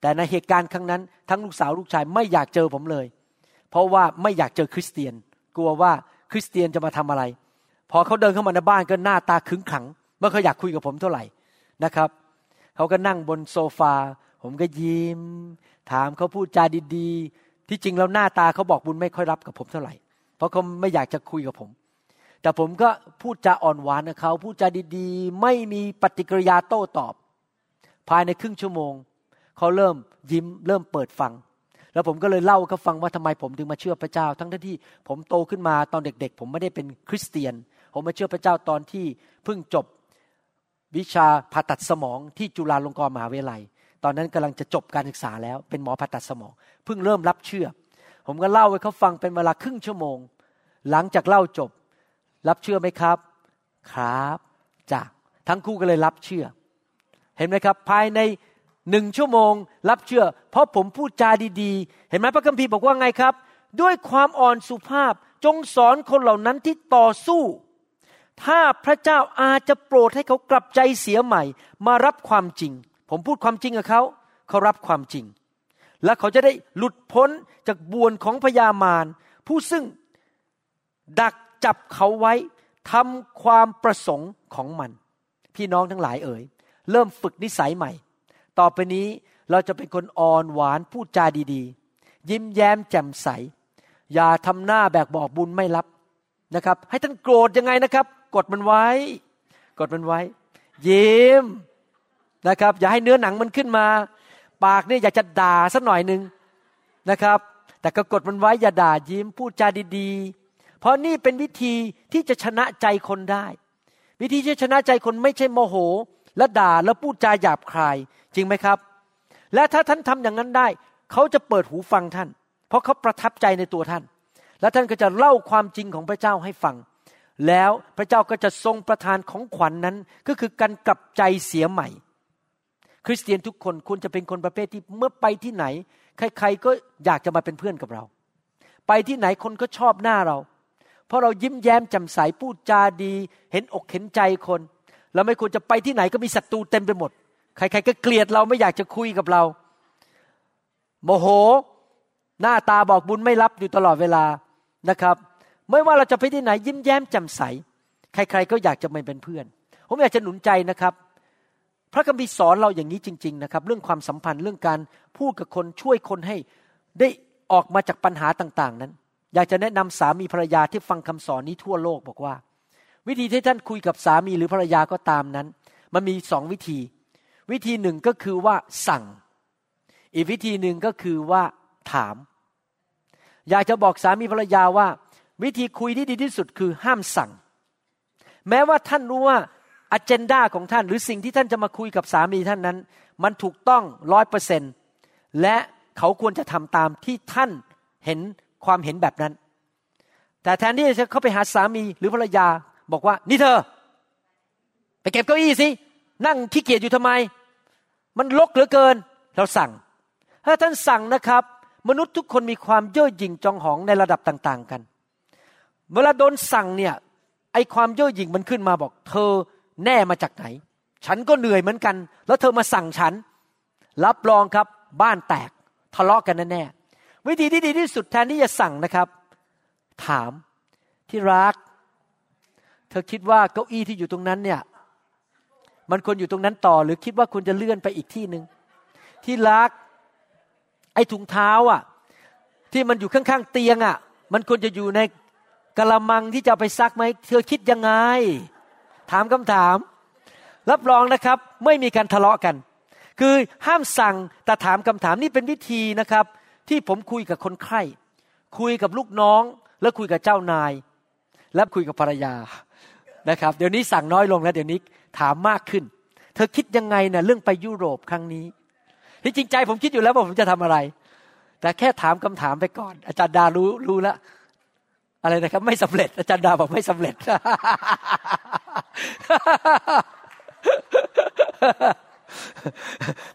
แต่ในเหตุการณ์ครั้งนั้น ทั้งลูกสาวลูกชายไม่อยากเจอผมเลย เพราะว่าไม่อยากเจอคริสเตียน กลัวว่าคริสเตียนจะมาทำอะไร พอเขาเดินเข้ามาในบ้านก็หน้าตาขึงขังไม่เคยอยากคุยกับผมเท่าไหร่นะครับเขาก็นั่งบนโซฟา ผมก็ยิ้ม ถามเขาพูดจาดี ๆ ที่จริงแล้วหน้าตาเขาบอกบุญไม่ค่อยรับกับผมเท่าไหร่ เพราะเขาไม่อยากจะคุยกับผม แต่ผมก็พูดจาอ่อนหวานกับเขาพูดจาดีๆ ไม่มีปฏิกิริยาโต้ตอบ ภายในครึ่งชั่วโมง เขาเริ่มยิ้มเริ่มเปิดฟัง แล้วผมก็เลยเล่าเขาฟังว่าทำไมผมถึงมาเชื่อพระเจ้า ทั้งที่ผมโตขึ้นมาตอนเด็ก ๆ ผมไม่ได้เป็นคริสเตียน ผมมาเชื่อพระเจ้าตอนที่เพิ่งจบวิชาผ่าตัดสมองที่จุฬาลงกรณ์มหาวิทยาลัย ตอนนั้นกำลังจะจบการศึกษาแล้ว เป็นหมอผ่าตัดสมอง เพิ่งเริ่มรับเชื่อ ผมก็เล่าให้เขาฟังเป็นเวลาครึ่งชั่วโมง หลังจากเล่าจบ รับเชื่อไหมครับ ครับจ้ะทั้งคู่ก็เลยรับเชื่อ เห็นไหมครับ ภายในหนึ่งชั่วโมง รับเชื่อ เพราะผมพูดจาดีๆ เห็นไหมพระคัมภีร์บอกว่าไงครับ ด้วยความอ่อนสุภาพจงสอนคนเหล่านั้นที่ต่อสู้ ถ้าพระเจ้าอาจจะโปรดให้เขากลับใจเสียใหม่ มารับความจริง ผมพูดความจริงกับเขาเขารับความจริง และเขาจะได้หลุดพ้นจากบ่วงของพยามารผู้ซึ่งดัก จับเขาไว้ทำความประสงค์ของมัน พี่น้องทั้งหลายเอ๋ยเริ่มฝึกนิสัยใหม่ ต่อไปนี้เราจะเป็นคนอ่อนหวานพูดจาดีๆ ยิ้มแย้มแจ่มใส อย่าทำหน้าแบกบอกบุญไม่รับนะครับ ให้ท่านโกรธยังไงนะครับ กดมันไว้ กดมันไว้ ยิ้มนะครับ อย่าให้เนื้อหนังมันขึ้นมา ปากนี่อยากจะด่าสักหน่อยหนึ่งนะครับ แต่ก็กดมันไว้อย่าด่ายิ้มพูดจาดีๆ เพราะนี่เป็นวิธีที่จะชนะใจคนได้ วิธีที่ชนะใจคนไม่ใช่โมโห และด่าแล้วพูดจาหยาบคาย จริงไหมครับ และถ้าท่านทำอย่างนั้นได้ เขาจะเปิดหูฟังท่าน เพราะเขาประทับใจในตัวท่าน และท่านก็จะเล่าความจริงของพระเจ้าให้ฟัง แล้วพระเจ้าก็จะทรงประทานของขวัญนนั้นก็คือการกลับใจเสียใหม่ คริสเตียนทุกคนควรจะเป็นคนประเภทที่เมื่อไปที่ไหน ใครๆก็อยากจะมาเป็นเพื่อนกับเรา ไปที่ไหนคนก็ชอบหน้าเรา เพราะเรายิ้มแย้มแจ่มใสพูดจาดี เห็นอกเห็นใจคน เราไม่ควรจะไปที่ไหนก็มีศัตรูเต็มไปหมด ใครๆก็เกลียดเราไม่อยากจะคุยกับเรา โมโห หน้าตาบอกบุญไม่รับอยู่ตลอดเวลานะครับ ไม่ว่าเราจะไปที่ไหนยิ้มแย้มแจ่มใส ใครๆก็อยากจะมาเป็นเพื่อน ผมอยากจะหนุนใจนะครับ พระคัมภีร์สอนเราอย่างนี้จริง ๆนะครับ เรื่องความสัมพันธ์เรื่องการพูดกับคนช่วยคนให้ได้ออกมาจากปัญหาต่าง ๆ นั้น อยากจะแนะนำสามีภรรยาที่ฟังคำสอนนี้ทั่วโลกบอกว่า วิธีที่ท่านคุยกับสามีหรือภรรยาก็ตามนั้น มันมีสองวิธี วิธีหนึ่งก็คือว่าสั่ง อีกวิธีหนึ่งก็คือว่าถาม อยากจะบอกสามีภรรยาว่า วิธีคุยที่ดีที่สุดคือห้ามสั่ง แม้ว่าท่านรู้ว่าอเจนดาของท่านหรือสิ่งที่ท่านจะมาคุยกับสามีท่านนั้น มันถูกต้องร้อยเปอร์เซนและเขาควรจะทำตามที่ท่านเห็น ความเห็นแบบนั้น แต่แทนที่จะเข้าไปหาสามีหรือภรรยาบอกว่า นี่เธอ ไปเก็บเก้าอี้สิ นั่งขี้เกียจอยู่ทำไม มันลกเหลือเกิน เราสั่ง ถ้าท่านสั่งนะครับ มนุษย์ทุกคนมีความเย่อหยิ่งจองหองในระดับต่าง ๆ กัน เวลาโดนสั่งเนี่ยไอความเย่อหยิ่งมันขึ้นมาบอก เธอแน่มาจากไหน ฉันก็เหนื่อยเหมือนกัน แล้วเธอมาสั่งฉัน รับรองครับ บ้านแตกทะเลาะกันแน่ๆ วิธีที่ดีที่สุดแทนที่จะสั่งนะครับ ถามที่รัก เธอคิดว่าเก้าอี้ที่อยู่ตรงนั้นเนี่ย มันควรอยู่ตรงนั้นต่อ หรือคิดว่าคุณจะเลื่อนไปอีกที่หนึ่งที่รัก ไอ้ถุงเท้าอะ ที่มันอยู่ข้างๆเตียงอะ มันควรจะอยู่ในกระมังที่จะไปซักไหมเธอคิดยังไง ถามคำถาม รับรองนะครับ ไม่มีการทะเลาะกัน คือห้ามสั่งแต่ถามคำถามนี่เป็นวิธีนะครับ ที่ผมคุยกับคนไข้ คุยกับลูกน้อง แล้วคุยกับเจ้านาย และคุยกับภรรยานะครับ เดี๋ยวนี้สั่งน้อยลงแล้วเดี๋ยวนี้ถามมากขึ้น เธอคิดยังไงนะ่ะเรื่องไปยุโรปครั้งนี้ที่จริงใจผมคิดอยู่แล้วว่าผมจะทำอะไร แต่แค่ถามคำถามไปก่อน อาจารย์ดารู้รู้แล้วอะไรนะครับ ไม่สำเร็จ อาจารย์ดาบอกไม่สำเร็จ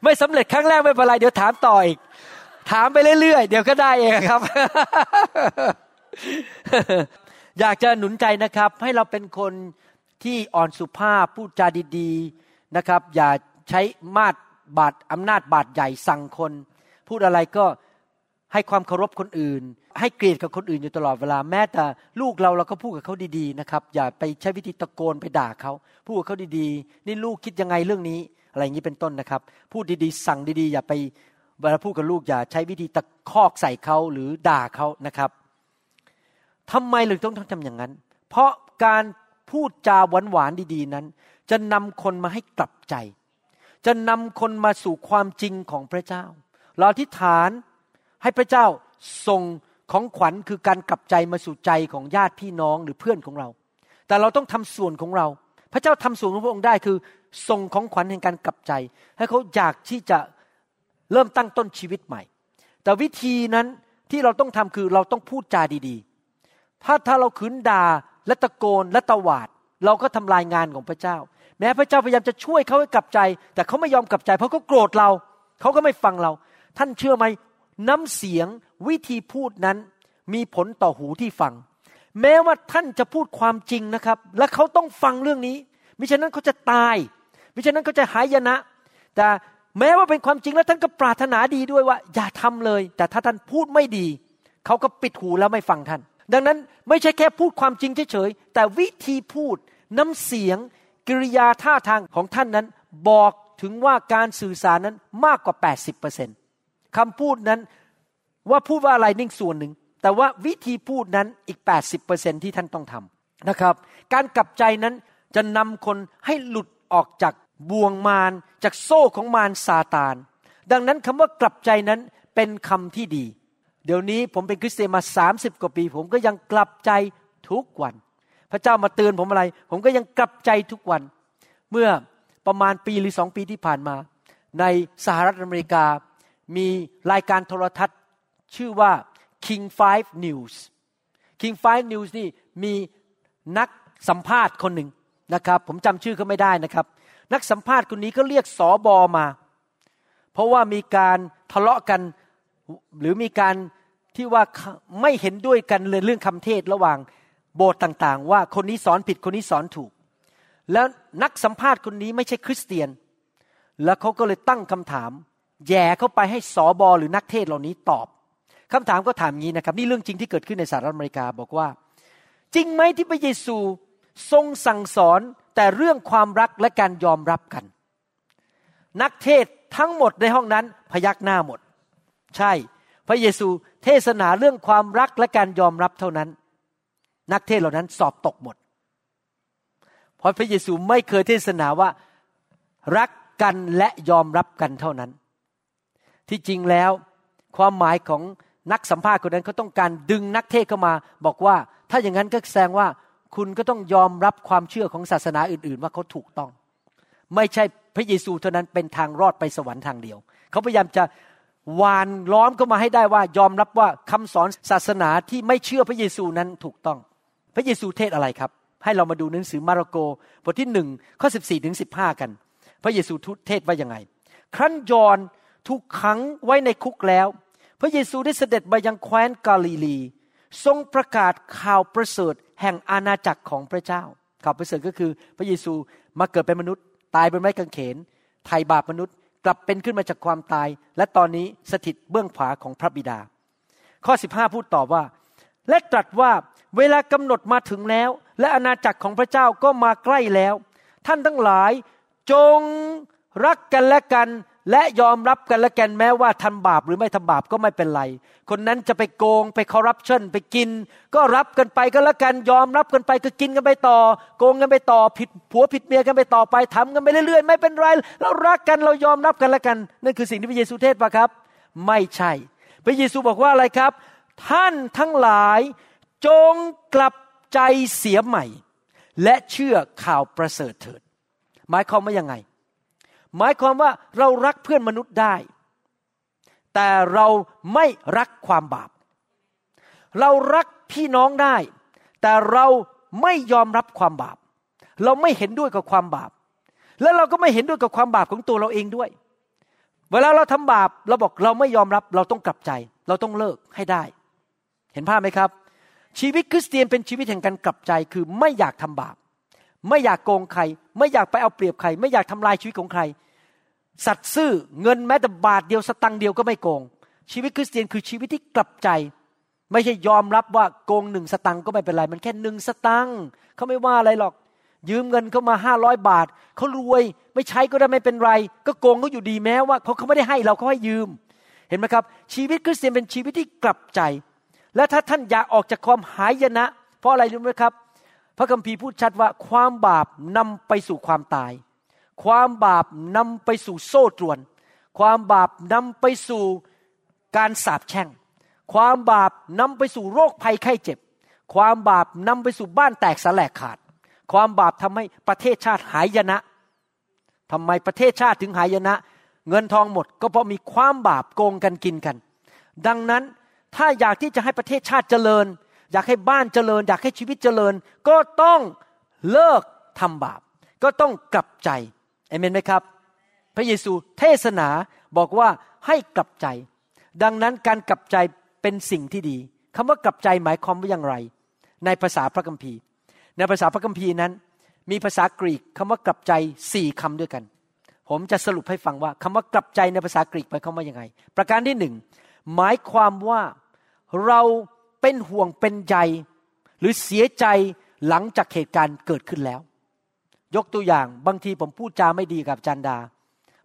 ไม่สำเร็จครั้งแรกไม่เป็นไรเดี๋ยวถามต่ออีก ถามไปเรื่อยๆ เดี๋ยวก็ได้เองครับ อยากจะหนุนใจนะครับ ให้เราเป็นคนที่อ่อนสุภาพพูดจาดีๆนะครับ อย่าใช้มาดบาดอำนาจบาดใหญ่สั่งคน พูดอะไรก็ให้ความเคารพคนอื่น ให้เกลียดกับคนอื่นอยู่ตลอดเวลาแม้แต่ลูกเราเราก็พูดกับเขาดีๆนะครับ อย่าไปใช้วิธีตะโกนไปด่าเขาพูดกับเขาดีๆ นี่ลูกคิดยังไงเรื่องนี้ อะไรอย่างนี้เป็นต้นนะครับ พูดดีๆ สั่งดีๆ อย่าไป เวลาพูดกับลูกอย่าใช้วิธีตะคอกใส่เขาหรือด่าเขานะครับทำไมเราต้องต้องทำอย่างนั้น เพราะการพูดจาหวานๆดีๆนั้น จะนำคนมาให้กลับใจ จะนำคนมาสู่ความจริงของพระเจ้า เราอธิษฐานให้พระเจ้าส่งของขวัญคือการกลับใจมาสู่ใจของญาติพี่น้องหรือเพื่อนของเรา แต่เราต้องทำส่วนของเรา พระเจ้าทำส่วนของพระองค์ได้คือส่งของขวัญแห่งการกลับใจ ให้เขาอยากที่จะ เริ่มตั้งต้นชีวิตใหม่ แต่วิธีนั้นที่เราต้องทำคือเราต้องพูดจาดีๆ ถ้าถ้าเราขืนด่าและตะโกนและตะวาด เราก็ทำลายงานของพระเจ้า แม้พระเจ้าพยายามจะช่วยเขาให้กลับใจ แต่เขาไม่ยอมกลับใจ เพราะเขาโกรธเราเขาก็ไม่ฟังเรา ท่านเชื่อไหมน้ำเสียงวิธีพูดนั้นมีผลต่อหูที่ฟัง แม้ว่าท่านจะพูดความจริงนะครับ และเขาต้องฟังเรื่องนี้มิฉะนั้นเขาจะตายมิฉะนั้นเขาจะหายนะ แต่ แม้ว่าเป็นความจริงแล้วท่านก็ปรารถนาดีด้วยว่า อย่าทำเลย แต่ถ้าท่านพูดไม่ดี เขาก็ปิดหูแล้วไม่ฟังท่าน ดังนั้นไม่ใช่แค่พูดความจริงเฉยๆแต่วิธีพูดน้ำเสียงกิริยาท่าทางของท่านนั้น บอกถึงว่าการสื่อสารนั้นมากกว่า 80%คำพูดนั้นว่าพูดว่าอะไรนิ่งส่วนหนึ่ง แต่ว่าวิธีพูดนั้นอีก 80%ที่ท่านต้องทำนะครับ การกลับใจนั้นจะนำคนให้หลุดออกจาก บ่วงมารจากโซ่ของมารซาตาน ดังนั้นคำว่ากลับใจนั้นเป็นคำที่ดี เดี๋ยวนี้ผมเป็นคริสเตียนมา30กว่าปี ผมก็ยังกลับใจทุกวัน พระเจ้ามาเตือนผมอะไร ผมก็ยังกลับใจทุกวัน เมื่อประมาณปีหรือสองปีที่ผ่านมา ในสหรัฐอเมริกามีรายการโทรทัศน์ชื่อว่า King 5 News King 5 News นี่มีนักสัมภาษณ์คนหนึ่งนะครับ ผมจำชื่อเขาไม่ได้นะครับ นักสัมภาษณ์คนนี้ก็เรียกสอบอมา เพราะว่ามีการทะเลาะกันหรือมีการที่ว่าไม่เห็นด้วยกันเลยเรื่องคำเทศระหว่างโบสถ์ต่างๆ ว่าคนนี้สอนผิดคนนี้สอนถูก แล้วนักสัมภาษณ์คนนี้ไม่ใช่คริสเตียน แล้วเขาก็เลยตั้งคำถาม แย่เข้าไปให้สอบอหรือนักเทศเหล่านี้ตอบคำถามก็ถามงี้นะครับ นี่เรื่องจริงที่เกิดขึ้นในสหรัฐอเมริกาบอกว่า จริงไหมที่พระเยซูทรงสั่งสอน แต่เรื่องความรักและการยอมรับกัน นักเทศทั้งหมดในห้องนั้นพยักหน้าหมด ใช่ พระเยซูเทศนาเรื่องความรักและการยอมรับเท่านั้น นักเทศเหล่านั้นสอบตกหมด เพราะพระเยซูไม่เคยเทศนาว่ารักกันและยอมรับกันเท่านั้น ที่จริงแล้วความหมายของนักสัมภาษณ์คนนั้นเขาต้องการดึงนักเทศเข้ามา บอกว่าถ้าอย่างนั้นก็แสดงว่า คุณก็ต้องยอมรับความเชื่อของศาสนาอื่น ๆ ว่าเขาถูกต้อง ไม่ใช่พระเยซูเท่านั้นเป็นทางรอดไปสวรรค์ทางเดียว เขาพยายามจะวานล้อมเข้ามาให้ได้ว่ายอมรับว่าคำสอนศาสนาที่ไม่เชื่อพระเยซูนั้นถูกต้อง พระเยซูเทศอะไรครับ ให้เรามาดูหนังสือมาระโกบทที่หนึ่งข้อสิบสี่ถึงสิบห้ากัน พระเยซูทุเทศว่ายังไง ครั้นยอนถูกขังไว้ในคุกแล้ว พระเยซูได้เสด็จมายังแคว้นกาลิลี ทรงประกาศข่าวประเสริฐแห่งอาณาจักรของพระเจ้า ข่าวประเสริฐก็คือพระเยซูมาเกิดเป็นมนุษย์ ตายบนไม้กางเขนไถ่บาปมนุษย์ กลับเป็นขึ้นมาจากความตาย และตอนนี้สถิตเบื้องขวาของพระบิดา ข้อ 15 พูดต่อว่า และตรัสว่าเวลากำหนดมาถึงแล้ว และอาณาจักรของพระเจ้าก็มาใกล้แล้ว ท่านทั้งหลายจงรักกันและกัน และยอมรับกันและกันแม้ว่าทำบาปหรือไม่ทำบาปก็ไม่เป็นไร คนนั้นจะไปโกงไปคอร์รัปชันไปกิน ก็รับกันไปก็แล้วกันยอมรับกันไปก็กินกันไปต่อ โกงกันไปต่อผิดผัวผิดเมียกันไปต่อไปทำกันไปเรื่อยๆ ไม่เป็นไรเรารักกันเรายอมรับกันแล้วกันนั่นคือสิ่งที่พระเยซูเทศปะครับ ไม่ใช่ พระเยซูบอกว่าอะไรครับ ท่านทั้งหลายจงกลับใจเสียใหม่ และเชื่อข่าวประเสริฐเถิดหมายความว่ายังไง หมายความว่าเรารักเพื่อนมนุษย์ได้ แต่เราไม่รักความบาป เรารักพี่น้องได้ แต่เราไม่ยอมรับความบาป เราไม่เห็นด้วยกับความบาป แล้วเราก็ไม่เห็นด้วยกับความบาปของตัวเราเองด้วย เวลาเราทำบาปเราบอกเราไม่ยอมรับเราต้องกลับใจ เราต้องเลิกให้ได้ เห็นภาพไหมครับ ชีวิตคริสเตียนเป็นชีวิตแห่งการกลับใจคือไม่อยากทำบาป ไม่อยากโกงใคร ไม่อยากไปเอาเปรียบใคร ไม่อยากทำลายชีวิตของใคร สัตซ์ซื่อเงินแม้แต่บาทเดียวสตังค์เดียวก็ไม่โกง ชีวิตคริสเตียนคือชีวิตที่กลับใจ ไม่ใช่ยอมรับว่าโกงหนึ่งสตังค์ก็ไม่เป็นไร มันแค่หนึ่งสตังค์เขาไม่ว่าอะไรหรอก ยืมเงินเขามาห้าร้อยบาทเขารวยไม่ใช้ก็ได้ไม่เป็นไร ก็โกงเขาอยู่ดีแม้ว่าเขาเขาไม่ได้ให้เราเขาให้ยืม เห็นไหมครับ ชีวิตคริสเตียนเป็นชีวิตที่กลับใจ และถ้าท่านอยากออกจากความหายนะ เพราะอะไรรู้ไหมครับ พระคัมภีร์พูดชัดว่าความบาปนำไปสู่ความตาย ความบาปนำไปสู่โซ่ตรวน ความบาปนำไปสู่การสาปแช่ง ความบาปนำไปสู่โรคภัยไข้เจ็บ ความบาปนำไปสู่บ้านแตกสลายขาด ความบาปทำให้ประเทศชาติหายนะทำไมประเทศชาติถึงหายนะ เงินทองหมดก็เพราะมีความบาปโกงกันกินกัน ดังนั้นถ้าอยากที่จะให้ประเทศชาติเจริญ อยากให้บ้านเจริญ อยากให้ชีวิตเจริญ ก็ต้องเลิกทำบาป ก็ต้องกลับใจเอเมนไหมครับ พระเยซูเทศนาบอกว่าให้กลับใจ ดังนั้นการกลับใจเป็นสิ่งที่ดีคำว่ากลับใจหมายความว่าอย่างไร ในภาษาพระคัมภีร์ ในภาษาพระคัมภีร์นั้น มีภาษากรีกคำว่ากลับใจสี่คำด้วยกัน ผมจะสรุปให้ฟังว่าคำว่ากลับใจในภาษากรีกหมายความว่ายังไง ประการที่หนึ่งหมายความว่าเรา เป็นห่วงเป็นใจหรือเสียใจหลังจากเหตุการณ์เกิดขึ้นแล้ว ยกตัวอย่างบางทีผมพูดจาไม่ดีกับจันดา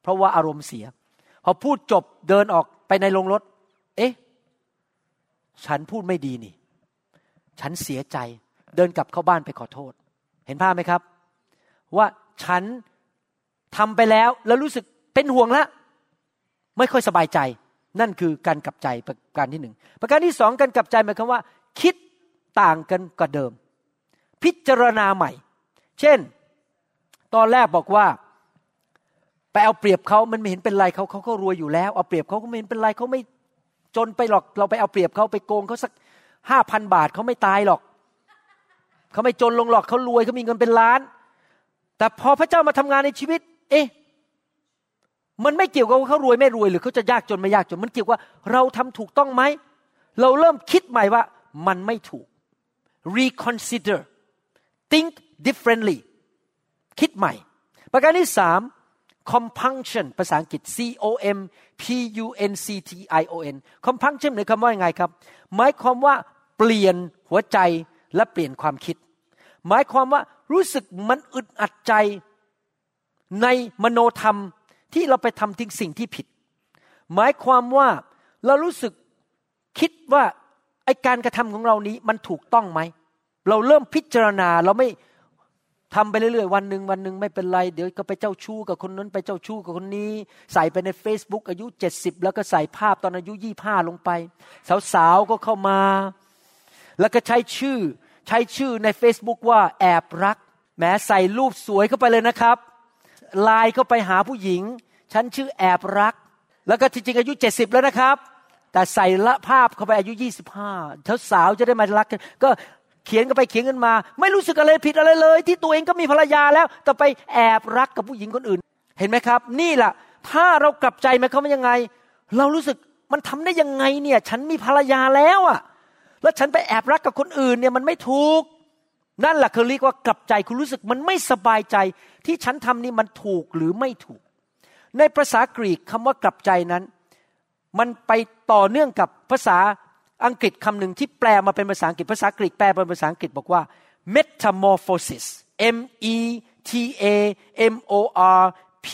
เพราะว่าอารมณ์เสีย พอพูดจบเดินออกไปในโรงรถ เอ๊ะ ฉันพูดไม่ดีนี่ ฉันเสียใจ เดินกลับเข้าบ้านไปขอโทษ เห็นภาพไหมครับ ว่าฉันทำไปแล้วแล้วรู้สึกเป็นห่วงแล้วไม่ค่อยสบายใจ นั่นคือการกลับใจประการที่หนึ่งประการที่สองการกลับใจหมายความว่า คิดต่างกันกว่าเดิม พิจารณาใหม่ เช่น ตอนแรกบอกว่าไปเอาเปรียบเขามันไม่เห็นเป็นไรเขาเขาก็รวยอยู่แล้ว เอาเปรียบเขาก็ไม่เห็นเป็นไรเขาไม่จนไปหรอกเราไปเอาเปรียบเขาไปโกงเขาสักห้าพันบาทเขาไม่ตายหรอกเขาไม่จนลงหรอกเขารวยเขามีเงินเป็นล้าน แต่พอพระเจ้ามาทำงานในชีวิต เอ๊ะ มันไม่เกี่ยวกับว่าเขารวยไม่รวยหรือเขาจะยากจนไม่ยากจน มันเกี่ยวกับเราทำถูกต้องไหม เราเริ่มคิดใหม่ว่ามันไม่ถูก reconsider think differently คิดใหม่ ประการที่สาม compunction ภาษาอังกฤษ c o m p u n c t i o n compunction หมายความว่ายังไงครับ หมายความว่าเปลี่ยนหัวใจและเปลี่ยนความคิด หมายความว่ารู้สึกมันอึดอัดใจในมโนธรรม ที่เราไปทำทิ้งสิ่งที่ผิด หมายความว่าเรารู้สึกคิดว่าไอการกระทำของเรานี้มันถูกต้องไหม เราเริ่มพิจารณาเราไม่ทำไปเรื่อยๆ วันหนึ่งวันหนึ่งไม่เป็นไร เดี๋ยวก็ไปเจ้าชู้กับคนนั้นไปเจ้าชู้กับคนนี้ ใส่ไปใน Facebook อายุเจ็ดสิบแล้วก็ใส่ภาพตอนอายุยี่ห้าลงไป สาวๆก็เข้ามา แล้วก็ใช้ชื่อใช้ชื่อใน Facebook ว่าแอบรักแม้ใส่รูปสวยเข้าไปเลยนะครับ ไลน์เข้าไปหาผู้หญิง ฉันชื่อแอบรัก แล้วก็ที่จริงอายุเจ็ดสิบแล้วนะครับ แต่ใส่ละภาพเข้าไปอายุยี่สิบห้าเท้าสาวจะได้มารักกันก็เขียนกันไปเขียนกันมา ไม่รู้สึกอะไรผิดอะไรเลย ที่ตัวเองก็มีภรรยาแล้ว แต่ไปแอบรักกับผู้หญิงคนอื่น เห็นไหมครับ นี่แหละถ้าเรากลับใจไหมเขาเป็นยังไง เรารู้สึกมันทำได้ยังไงเนี่ย ฉันมีภรรยาแล้วอะแล้วฉันไปแอบรักกับคนอื่นเนี่ยมันไม่ถูก นั่นแหละคือเรียกว่ากลับใจคุณรู้สึกมันไม่สบายใจ ที่ฉันทำนี่มันถูกหรือไม่ถูก ในภาษากรีกคำว่ากลับใจนั้น มันไปต่อเนื่องกับภาษาอังกฤษคำหนึ่งที่แปลมาเป็นภาษาอังกฤษภาษากรีกแปลเป็นภาษาอังกฤษบอกว่า metamorphosis M E T A M O R P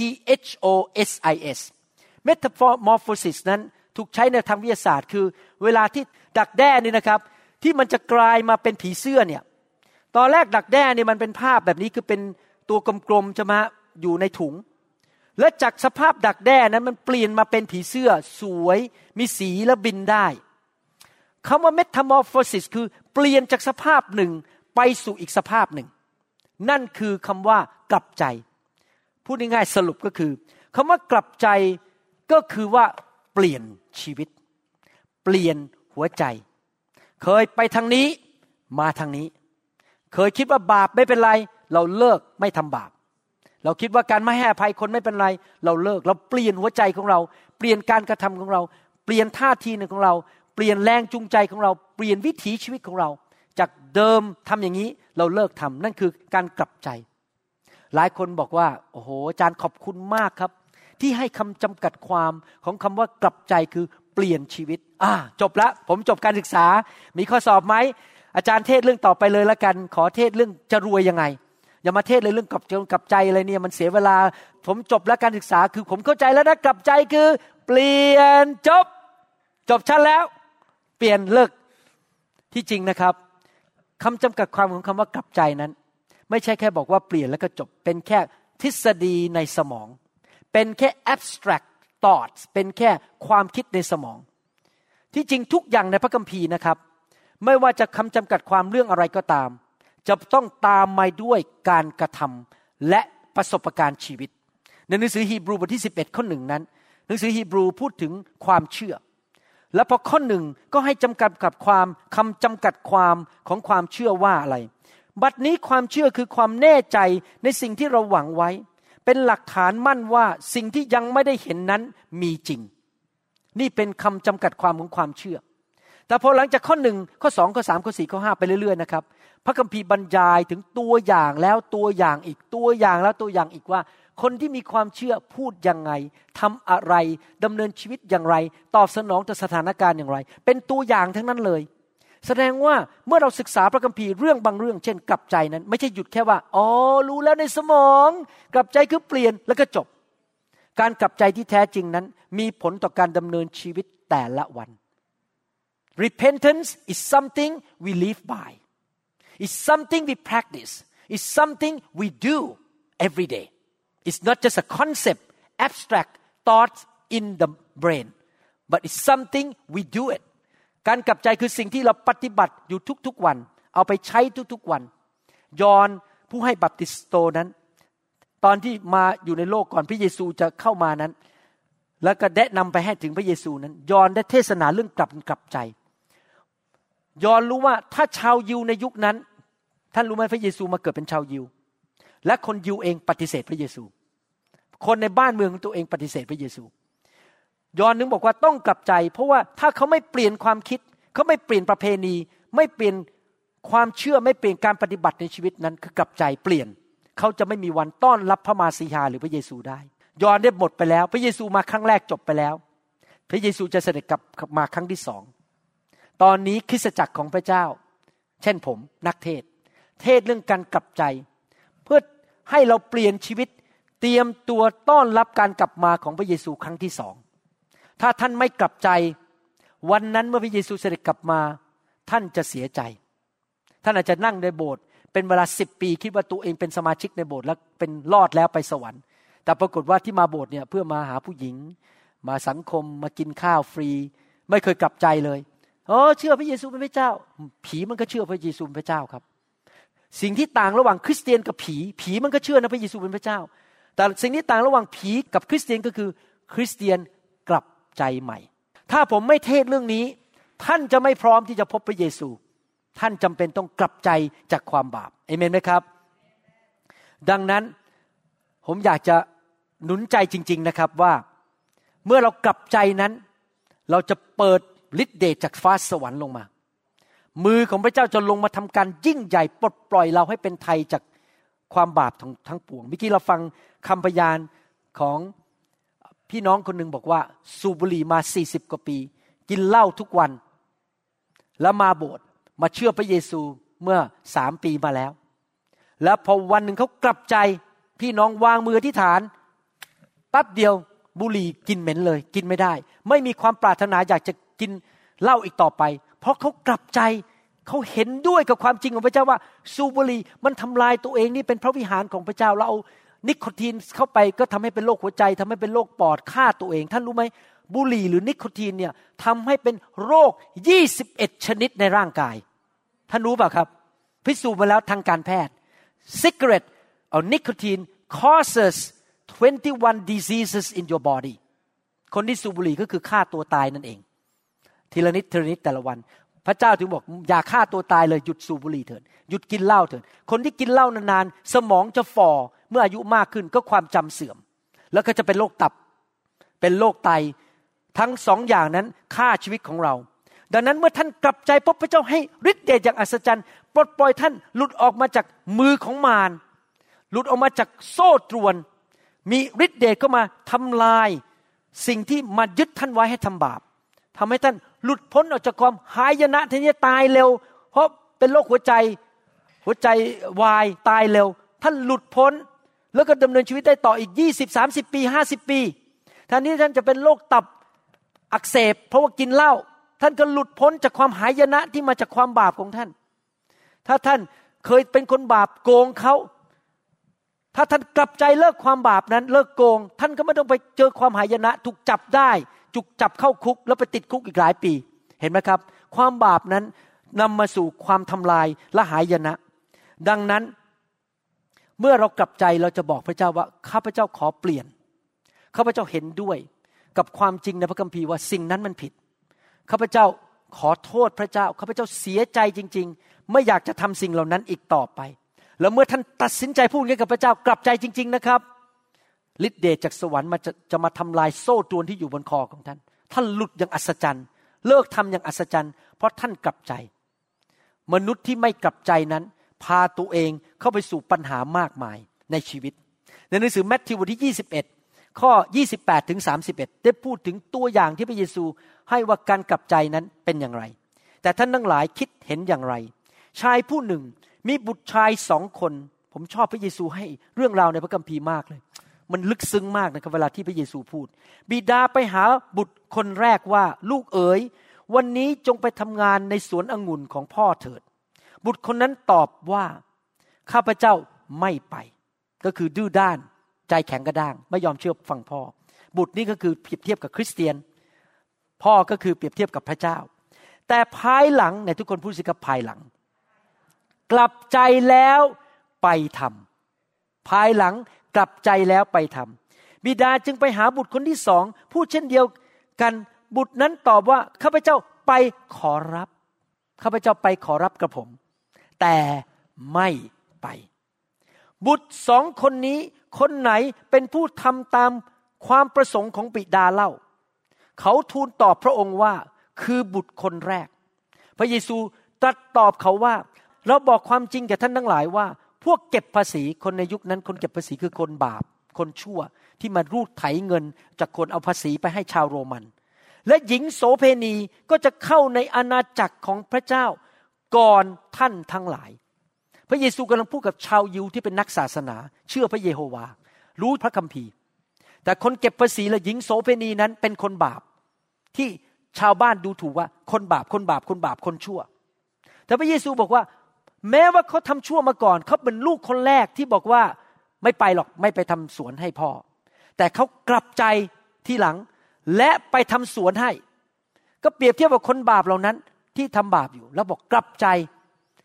H O S I S metamorphosis นั้นถูกใช้ในทางวิทยาศาสตร์ คือ เวลาที่ดักแด้นี่นะครับ ที่มันจะกลายมาเป็นผีเสื้อเนี่ยตอนแรกดักแด้เนี่ยมันเป็นภาพแบบนี้คือเป็น ตัวกลมๆจะมาอยู่ในถุง และจากสภาพดักแด้นั้นมันเปลี่ยนมาเป็นผีเสื้อสวย มีสีและบินได้คำว่า metamorphosis คือเปลี่ยนจากสภาพหนึ่งไปสู่อีกสภาพหนึ่ง นั่นคือคำว่ากลับใจ พูดง่ายๆสรุปก็คือคำว่ากลับใจก็คือว่าเปลี่ยนชีวิต เปลี่ยนหัวใจ เคยไปทางนี้มาทางนี้ เคยคิดว่าบาปไม่เป็นไร เราเลิกไม่ทำบาป เราคิดว่าการไม่ให้อภัยคนไม่เป็นไร เราเลิก เราเปลี่ยนหัวใจของเรา เปลี่ยนการกระทำของเรา เปลี่ยนท่าทีหนึ่งของเรา เปลี่ยนแรงจูงใจของเรา เปลี่ยนวิถีชีวิตของเรา จากเดิมทำอย่างนี้ เราเลิกทำนั่นคือการกลับใจ หลายคนบอกว่า โอ้โห อาจารย์ขอบคุณมากครับ ที่ให้คำจำกัดความของคำว่ากลับใจคือเปลี่ยนชีวิต อ่า จบละ ผมจบการศึกษา มีข้อสอบไหมอาจารย์เทศเรื่องต่อไปเลยละกัน ขอเทศเรื่องจะรวยยังไง อย่ามาเทศเลยเรื่องกับกับใจอะไรเนี่ยมันเสียเวลา ผมจบแล้วการศึกษาคือผมเข้าใจแล้วนะกลับใจคือ เปลี่ยนจบ จบชั้นแล้ว เปลี่ยนเลิกที่จริงนะครับคำจำกัดความของคำว่ากลับใจนั้น ไม่ใช่แค่บอกว่าเปลี่ยนแล้วก็จบ เป็นแค่ทฤษฎีในสมอง เป็นแค่ abstract thoughts เป็นแค่ความคิดในสมอง ที่จริงทุกอย่างในพระคัมภีร์นะครับ ไม่ว่าจะคำจำกัดความเรื่องอะไรก็ตาม จะต้องตามมาด้วยการกระทำและประสบการณ์ชีวิต ในหนังสือฮีบรูบทที่ 11 ข้อหนึ่งนั้น หนังสือฮีบรูพูดถึงความเชื่อ และพอข้อหนึ่งก็ให้จำกัดกับความคำจำกัดความของความเชื่อว่าอะไร บัดนี้ความเชื่อคือความแน่ใจในสิ่งที่เราหวังไว้ เป็นหลักฐานมั่นว่าสิ่งที่ยังไม่ได้เห็นนั้นมีจริง นี่เป็นคำจำกัดความของความเชื่อแต่พอหลังจากข้อหนึ่งข้อสองข้อสามข้อสี่ข้อห้าไปเรื่อยๆนะครับ พระคัมภีร์บรรยายถึงตัวอย่างแล้วตัวอย่างอีกตัวอย่างแล้วตัวอย่างอีกว่า คนที่มีความเชื่อพูดยังไงทำอะไรดำเนินชีวิตอย่างไร ตอบสนองต่อสถานการณ์อย่างไร เป็นตัวอย่างทั้งนั้นเลย แสดงว่าเมื่อเราศึกษาพระคัมภีร์เรื่องบางเรื่อง เช่น กลับใจนั้น ไม่ใช่หยุดแค่ว่าอ๋อรู้แล้วในสมอง กลับใจคือเปลี่ยนแล้วก็จบ การกลับใจที่แท้จริงนั้น มีผลต่อการดำเนินชีวิตแต่ละวัน Repentance is something we live by. It's something we practice. It's something we do every day. It's not just a concept, abstract thoughts in the brain, but it's something we do it. การกลับใจคือสิ่งที่เราปฏิบัติอยู่ทุกๆวัน เอาไปใช้ทุกๆวัน ยอนผู้ให้บัพติสโตนั้น ตอนที่มาอยู่ในโลกก่อนพระเยซูจะเข้ามานั้น แล้วก็แนะนำไปให้ถึงพระเยซูนั้น ยอนได้เทศนาเรื่องกลับกลับใจ ยอนรู้ว่าถ้าชาวยิวในยุคนั้น ท่านรู้ไหมพระเยซูมาเกิดเป็นชาวยิว และคนยิวเองปฏิเสธพระเยซู คนในบ้านเมืองของตัวเองปฏิเสธพระเยซู ยอนนึงบอกว่าต้องกลับใจ เพราะว่าถ้าเขาไม่เปลี่ยนความคิด เขาไม่เปลี่ยนประเพณี ไม่เปลี่ยนความเชื่อไม่เปลี่ยนการปฏิบัติในชีวิตนั้น คือกลับใจเปลี่ยน เขาจะไม่มีวันต้อนรับพระมาสีหาหรือพระเยซูได้ ยอนได้หมดไปแล้ว พระเยซูมาครั้งแรกจบไปแล้ว พระเยซูจะเสด็จกลับมาครั้งที่สอง ตอนนี้คริสตจักรของพระเจ้า เช่นผมนักเทศ เทศเรื่องการกลับใจ เพื่อให้เราเปลี่ยนชีวิตเตรียมตัวต้อนรับการกลับมาของพระเยซูครั้งที่สอง ถ้าท่านไม่กลับใจ วันนั้นเมื่อพระเยซูเสด็จกลับมา ท่านจะเสียใจ ท่านอาจจะนั่งในโบสถ์เป็นเวลาสิบปีคิดว่าตัวเองเป็นสมาชิกในโบสถ์แล้วเป็นรอดแล้วไปสวรรค์ แต่ปรากฏว่าที่มาโบสถ์เนี่ยเพื่อมาหาผู้หญิง มาสังคมมากินข้าวฟรี ไม่เคยกลับใจเลย เออเชื่อพระเยซูเป็นพระเจ้า ผีมันก็เชื่อพระเยซูเป็นพระเจ้าครับ สิ่งที่ต่างระหว่างคริสเตียนกับผี ผีมันก็เชื่อนะพระเยซูเป็นพระเจ้า แต่สิ่งที่ต่างระหว่างผีกับคริสเตียนก็คือ คริสเตียนกลับใจใหม่ ถ้าผมไม่เทศเรื่องนี้ ท่านจะไม่พร้อมที่จะพบพระเยซู ท่านจำเป็นต้องกลับใจจากความบาปเอเมนไหมครับ ดังนั้นผมอยากจะหนุนใจจริง ๆนะครับว่า เมื่อเรากลับใจนั้น เราจะเปิด ฤทธิเดชจากฟ้าสวรรค์ลงมา มือของพระเจ้าจะลงมาทำการยิ่งใหญ่ปลดปล่อยเราให้เป็นไทยจากความบาปทั้งทั้งปวงเมื่อกี้เราฟังคำพยานของพี่น้องคนหนึ่งบอกว่า สูบบุหรี่มาสี่สิบกว่าปี กินเหล้าทุกวัน แล้วมาโบสถ์มาเชื่อพระเยซูเมื่อสามปีมาแล้ว แล้วพอวันหนึ่งเขากลับใจพี่น้องวางมือที่ฐานปั๊บเดียวบุหรี่กินเหม็นเลย กินไม่ได้ ไม่มีความปรารถนาอยากจะ กินเหล้าอีกต่อไป เพราะเขากลับใจเขาเห็นด้วยกับความจริงของพระเจ้าว่าสูบบุหรี่มันทำลายตัวเองนี่เป็นพระวิหารของพระเจ้าเราเอานิโคตินเข้าไปก็ทำให้เป็นโรคหัวใจทำให้เป็นโรคปอดฆ่าตัวเอง ท่านรู้ไหมบุหรี่หรือนิโคตินเนี่ยทำให้เป็นโรค 21 ชนิดในร่างกาย ท่านรู้ป่ะครับ พิสูจน์มาแล้วทางการแพทย์ cigarette or nicotine causes 21 diseases in your body คนที่สูบบุหรี่ก็คือฆ่าตัวตายนั่นเอง ทีละนิดทีละนิดแต่ละวัน พระเจ้าถึงบอกอย่าฆ่าตัวตายเลยหยุดสูบบุหรี่เถิดหยุดกินเหล้าเถิดคนที่กินเหล้านานๆสมองจะฝ่อเมื่ออายุมากขึ้นก็ความจำเสื่อม แล้วก็จะเป็นโรคตับ เป็นโรคไตทั้งสองอย่างนั้นฆ่าชีวิตของเรา ดังนั้นเมื่อท่านกลับใจพบพระเจ้าให้ฤทธิ์เดชอย่างอัศจรรย์ปลดปล่อยท่านหลุดออกมาจากมือของมารหลุดออกมาจากโซ่ตรวน มีฤทธิ์เดชเข้ามาทำลาย สิ่งที่มายึดท่านไว้ให้ทำบาป ทำให้ท่านหลุดพ้นออกจากความหายนะทีนี้ตายเร็ว เพราะเป็นโรคหัวใจหัวใจวายตายเร็ว ท่านหลุดพ้นแล้วก็ดำเนินชีวิตได้ต่ออีกยี่สิบสามสิบปีห้าสิบปีท่านนี้ท่านจะเป็นโรคตับอักเสบ เพราะว่ากินเหล้าท่านก็หลุดพ้นจากความหายนะที่มาจากความบาปของท่าน ถ้าท่านเคยเป็นคนบาปโกงเขาถ้าท่านกลับใจเลิกความบาปนั้น เลิกโกง ท่านก็ไม่ต้องไปเจอความหายนะถูกจับได้ ถูกจับเข้าคุก แล้วไปติดคุกอีกหลายปี เห็นไหมครับ ความบาปนั้นนำมาสู่ความทำลายและหายนะ ดังนั้นเมื่อเรากลับใจเราจะบอกพระเจ้าว่าข้าพเจ้าขอเปลี่ยนข้าพเจ้าเห็นด้วยกับความจริงในพระคัมภีร์ว่าสิ่งนั้นมันผิดข้าพเจ้าขอโทษพระเจ้าข้าพเจ้าเสียใจจริง ๆ ไม่อยากจะทำสิ่งเหล่านั้นอีกต่อไป แล้วเมื่อท่านตัดสินใจพูดงี้กับพระเจ้ากลับใจจริง ๆ นะครับ ฤทธิเดชจากสวรรค์มาจะจะมาทำลายโซ่ตรวนที่อยู่บนคอของท่าน ท่านหลุดอย่างอัศจรรย์ เลิกทำอย่างอัศจรรย์ เพราะท่านกลับใจ มนุษย์ที่ไม่กลับใจนั้น พาตัวเองเข้าไปสู่ปัญหามากมายในชีวิต ในหนังสือแมทธิวบทที่ 21 ข้อ 28 ถึง 31 ได้พูดถึงตัวอย่างที่พระเยซูให้ว่าการกลับใจนั้นเป็นอย่างไร แต่ท่านทั้งหลายคิดเห็นอย่างไร ชายผู้หนึ่งมีบุตรชายสองคน ผมชอบพระเยซูให้เรื่องราวในพระคัมภีร์มากเลย มันลึกซึ้งมากนะครับเวลาที่พระเยซูพูด บิดาไปหาบุตรคนแรกว่าลูกเอ๋ย วันนี้จงไปทำงานในสวนองุ่นของพ่อเถิด บุตรคนนั้นตอบว่า ข้าพเจ้าไม่ไป ก็คือดื้อด้านใจแข็งกระด้าง ไม่ยอมเชื่อฟังพ่อ บุตรนี้ก็คือเปรียบเทียบกับคริสเตียน พ่อก็คือเปรียบเทียบกับพระเจ้า แต่ภายหลังในทุกคนพูดสิกับภายหลัง กลับใจแล้วไปทำภายหลัง กลับใจแล้วไปทำบิดาจึงไปหาบุตรคนที่สองพูดเช่นเดียวกันบุตรนั้นตอบว่าข้าพเจ้าไปขอรับข้าพเจ้าไปขอรับกระผม แต่ไม่ไป บุตรสองคนนี้คนไหนเป็นผู้ทำตามความประสงค์ของบิดาเล่า เขาทูลตอบพระองค์ว่าคือบุตรคนแรก พระเยซูตรัสตอบเขาว่า เราบอกความจริงแก่ท่านทั้งหลายว่า วกเก็บภาษีคนในยุคนั้นคนเก็บภาษีคือคนบาป คนชั่วที่มารูดไถเงิน จากคนเอาภาษีไปให้ชาวโรมัน และหญิงโสเพณีก็จะเข้าในอาณาจักรของพระเจ้าก่อนท่านทั้งหลาย พระเยซูกำลังพูดกับชาวยิวที่เป็นนักศาสนา เชื่อพระเยโฮวา รู้พระคัมภีร์ แต่คนเก็บภาษีและหญิงโสเภณีนั้นเป็นคนบาป ที่ชาวบ้านดูถูกว่าคนบาปคนบาปคนบาปคนชั่ว แต่พระเยซูบอกว่า แม้ว่าเขาทำชั่วมาก่อนเขาเป็นลูกคนแรกที่บอกว่าไม่ไปหรอกไม่ไปทำสวนให้พ่อ แต่เขากลับใจที่หลัง และไปทำสวนให้ ก็เปรียบเทียบกับคนบาปเหล่านั้นที่ทำบาปอยู่ แล้วบอกกลับใจ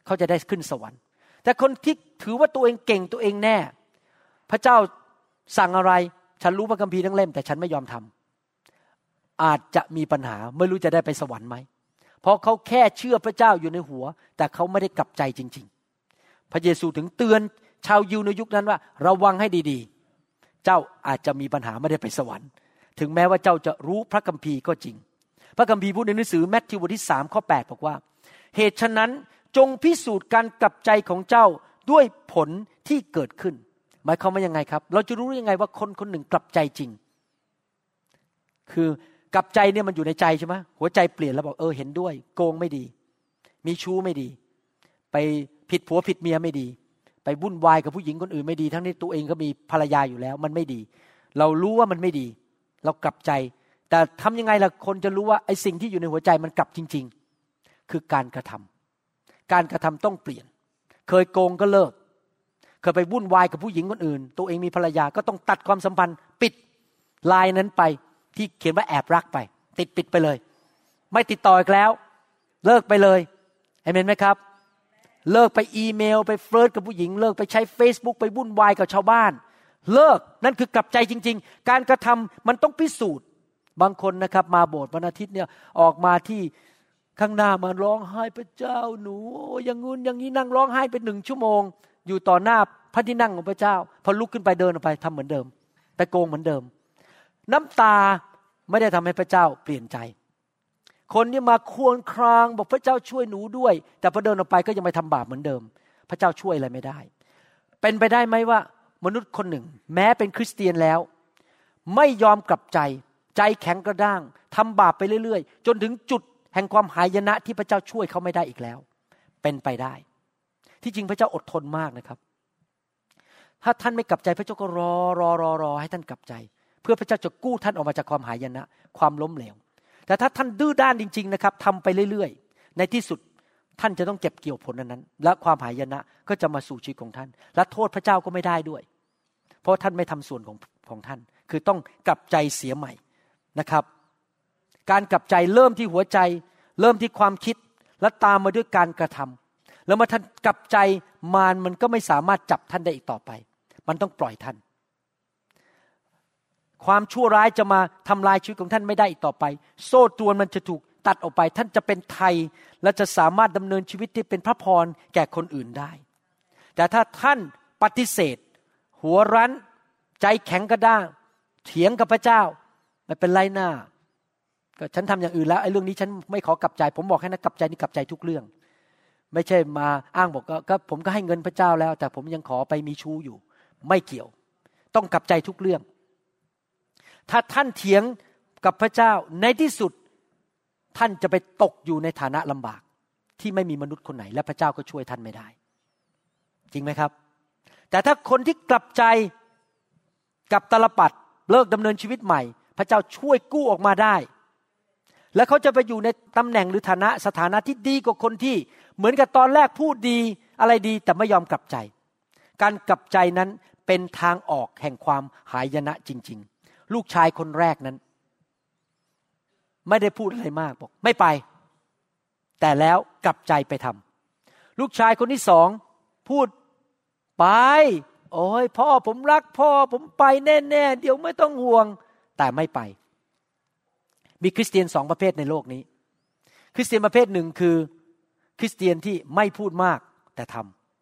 เขาจะได้ขึ้นสวรรค์ แต่คนที่ถือว่าตัวเองเก่งตัวเองแน่ พระเจ้าสั่งอะไร ฉันรู้พระคัมภีร์ทั้งเล่ม แต่ฉันไม่ยอมทอาจจะมีปัญหาไม่รู้จะได้ไปสวรรค์ไหม เพราะเขาแค่เชื่อพระเจ้าอยู่ในหัว แต่เขาไม่ได้กลับใจจริง ๆ พระเยซูถึงเตือนชาวยิวในยุคนั้นว่า ระวังให้ดีๆ เจ้าอาจจะมีปัญหาไม่ได้ไปสวรรค์ ถึงแม้ว่าเจ้าจะรู้พระคัมภีร์ก็จริง พระคัมภีร์พูดในหนังสือแมทธิวบทที่สามข้อแปดบอกว่า เหตุฉะนั้นจงพิสูจน์การกลับใจของเจ้าด้วยผลที่เกิดขึ้น หมายความว่ายังไงครับ เราจะรู้ยังไงว่าคนคนหนึ่งกลับใจจริง คือ กลับใจเนี่ยมันอยู่ในใจใช่ไหมหัวใจเปลี่ยนแล้วบอกเออเห็นด้วย โกงไม่ดี มีชู้ไม่ดี ไปผิดผัวผิดเมียไม่ดี ไปวุ่นวายกับผู้หญิงคนอื่นไม่ดี ทั้งที่ตัวเองก็มีภรรยาอยู่แล้ว มันไม่ดี เรารู้ว่ามันไม่ดี เรากลับใจ แต่ทำยังไงล่ะคนจะรู้ว่าไอ้สิ่งที่อยู่ในหัวใจมันกลับจริง ๆ คือการกระทำการกระทำต้องเปลี่ยน เคยโกงก็เลิก เคยไปวุ่นวายกับผู้หญิงคนอื่น ตัวเองมีภรรยาก็ต้องตัดความสัมพันธ์ ปิดลายนั้นไป ที่เขียนว่าแอบรักไป ติดปิดไปเลย ไม่ติดต่ออีกแล้ว เลิกไปเลยเห็นไหมครับ เลิกไปอีเมล ไปเฟิร์สกับผู้หญิง เลิกไปใช้ Facebook ไปวุ่นวายกับชาวบ้าน เลิกนั่นคือกลับใจจริง ๆ การกระทำมันต้องพิสูจน์ บางคนนะครับ มาโบสถ์วันอาทิตย์เนี่ยออกมาที่ข้างหน้ามาร้องไห้พระเจ้าหนูอย่างงู้นอย่างนี้นั่งร้องไห้เป็นหนึ่งชั่วโมง อยู่ต่อหน้าพระที่นั่งของพระเจ้า พอลุกขึ้นไปเดินออกไปทำเหมือนเดิม ไปโกงเหมือนเดิม น้ำตาไม่ได้ทำให้พระเจ้าเปลี่ยนใจ คนที่มาควรครางบอกพระเจ้าช่วยหนูด้วย แต่พอเดินออกไปก็ยังไปทำบาปเหมือนเดิม พระเจ้าช่วยอะไรไม่ได้ เป็นไปได้ไหมว่ามนุษย์คนหนึ่ง แม้เป็นคริสเตียนแล้ว ไม่ยอมกลับใจ ใจแข็งกระด้างทำบาปไปเรื่อยๆ จนถึงจุดแห่งความหายนะที่พระเจ้าช่วยเขาไม่ได้อีกแล้ว เป็นไปได้ ที่จริงพระเจ้าอดทนมากนะครับ ถ้าท่านไม่กลับใจพระเจ้าก็รอรอรอรอให้ท่านกลับใจ เพื่อพระเจ้าจะกู้ท่านออกมาจากความหายนะ ความล้มเหลว แต่ถ้าท่านดื้อด้านจริง ๆ นะครับทำไปเรื่อยๆ ในที่สุดท่านจะต้องเก็บเกี่ยวผลนั้น และความหายนะก็จะมาสู่ชีวิตของท่าน และโทษพระเจ้าก็ไม่ได้ด้วย เพราะท่านไม่ทำส่วนของของท่าน คือต้องกลับใจเสียใหม่นะครับ การกลับใจเริ่มที่หัวใจ เริ่มที่ความคิดและตามมาด้วยการกระทำแล้วเมื่อท่านกลับใจมารมันก็ไม่สามารถจับท่านได้อีกต่อไป มันต้องปล่อยท่าน ความชั่วร้ายจะมาทำลายชีวิตของท่านไม่ได้อีกต่อไป โซ่ตรวนมันจะถูกตัดออกไป ท่านจะเป็นไทยและจะสามารถดำเนินชีวิตที่เป็นพระพรแก่คนอื่นได้ แต่ถ้าท่านปฏิเสธ หัวรั้น ใจแข็งกระด้างเถียงกับพระเจ้าไม่เป็นไรหน้าก็ฉันทำอย่างอื่นแล้วไอ้เรื่องนี้ฉันไม่ขอกลับใจผมบอกให้นะกลับใจนี่กลับใจทุกเรื่อง ไม่ใช่มาอ้างบอกก็ผมก็ให้เงินพระเจ้าแล้ว แต่ผมยังขอไปมีชู้อยู่ ไม่เกี่ยว ต้องกลับใจทุกเรื่อง ถ้าท่านเถียงกับพระเจ้าในที่สุดท่านจะไปตกอยู่ในฐานะลำบาก ที่ไม่มีมนุษย์คนไหน และพระเจ้าก็ช่วยท่านไม่ได้ จริงไหมครับ แต่ถ้าคนที่กลับใจกับตลปัดเลิกดำเนินชีวิตใหม่ พระเจ้าช่วยกู้ออกมาได้ และเขาจะไปอยู่ในตำแหน่งหรือฐานะสถานะที่ดีกว่าคนที่ เหมือนกับตอนแรกพูดดีอะไรดีแต่ไม่ยอมกลับใจ การกลับใจนั้นเป็นทางออกแห่งความหายนะจริง ลูกชายคนแรกนั้น ไม่ได้พูดอะไรมากบอก ไม่ไป แต่แล้วกลับใจไปทำลูกชายคนที่สองพูดไป โอ้ยพ่อผมรักพ่อ ผมไปแน่ๆเดี๋ยวไม่ต้องห่วง แต่ไม่ไป มีคริสเตียนสองประเภทในโลกนี้ คริสเตียนประเภทหนึ่งคือ คริสเตียนที่ไม่พูดมากแต่ท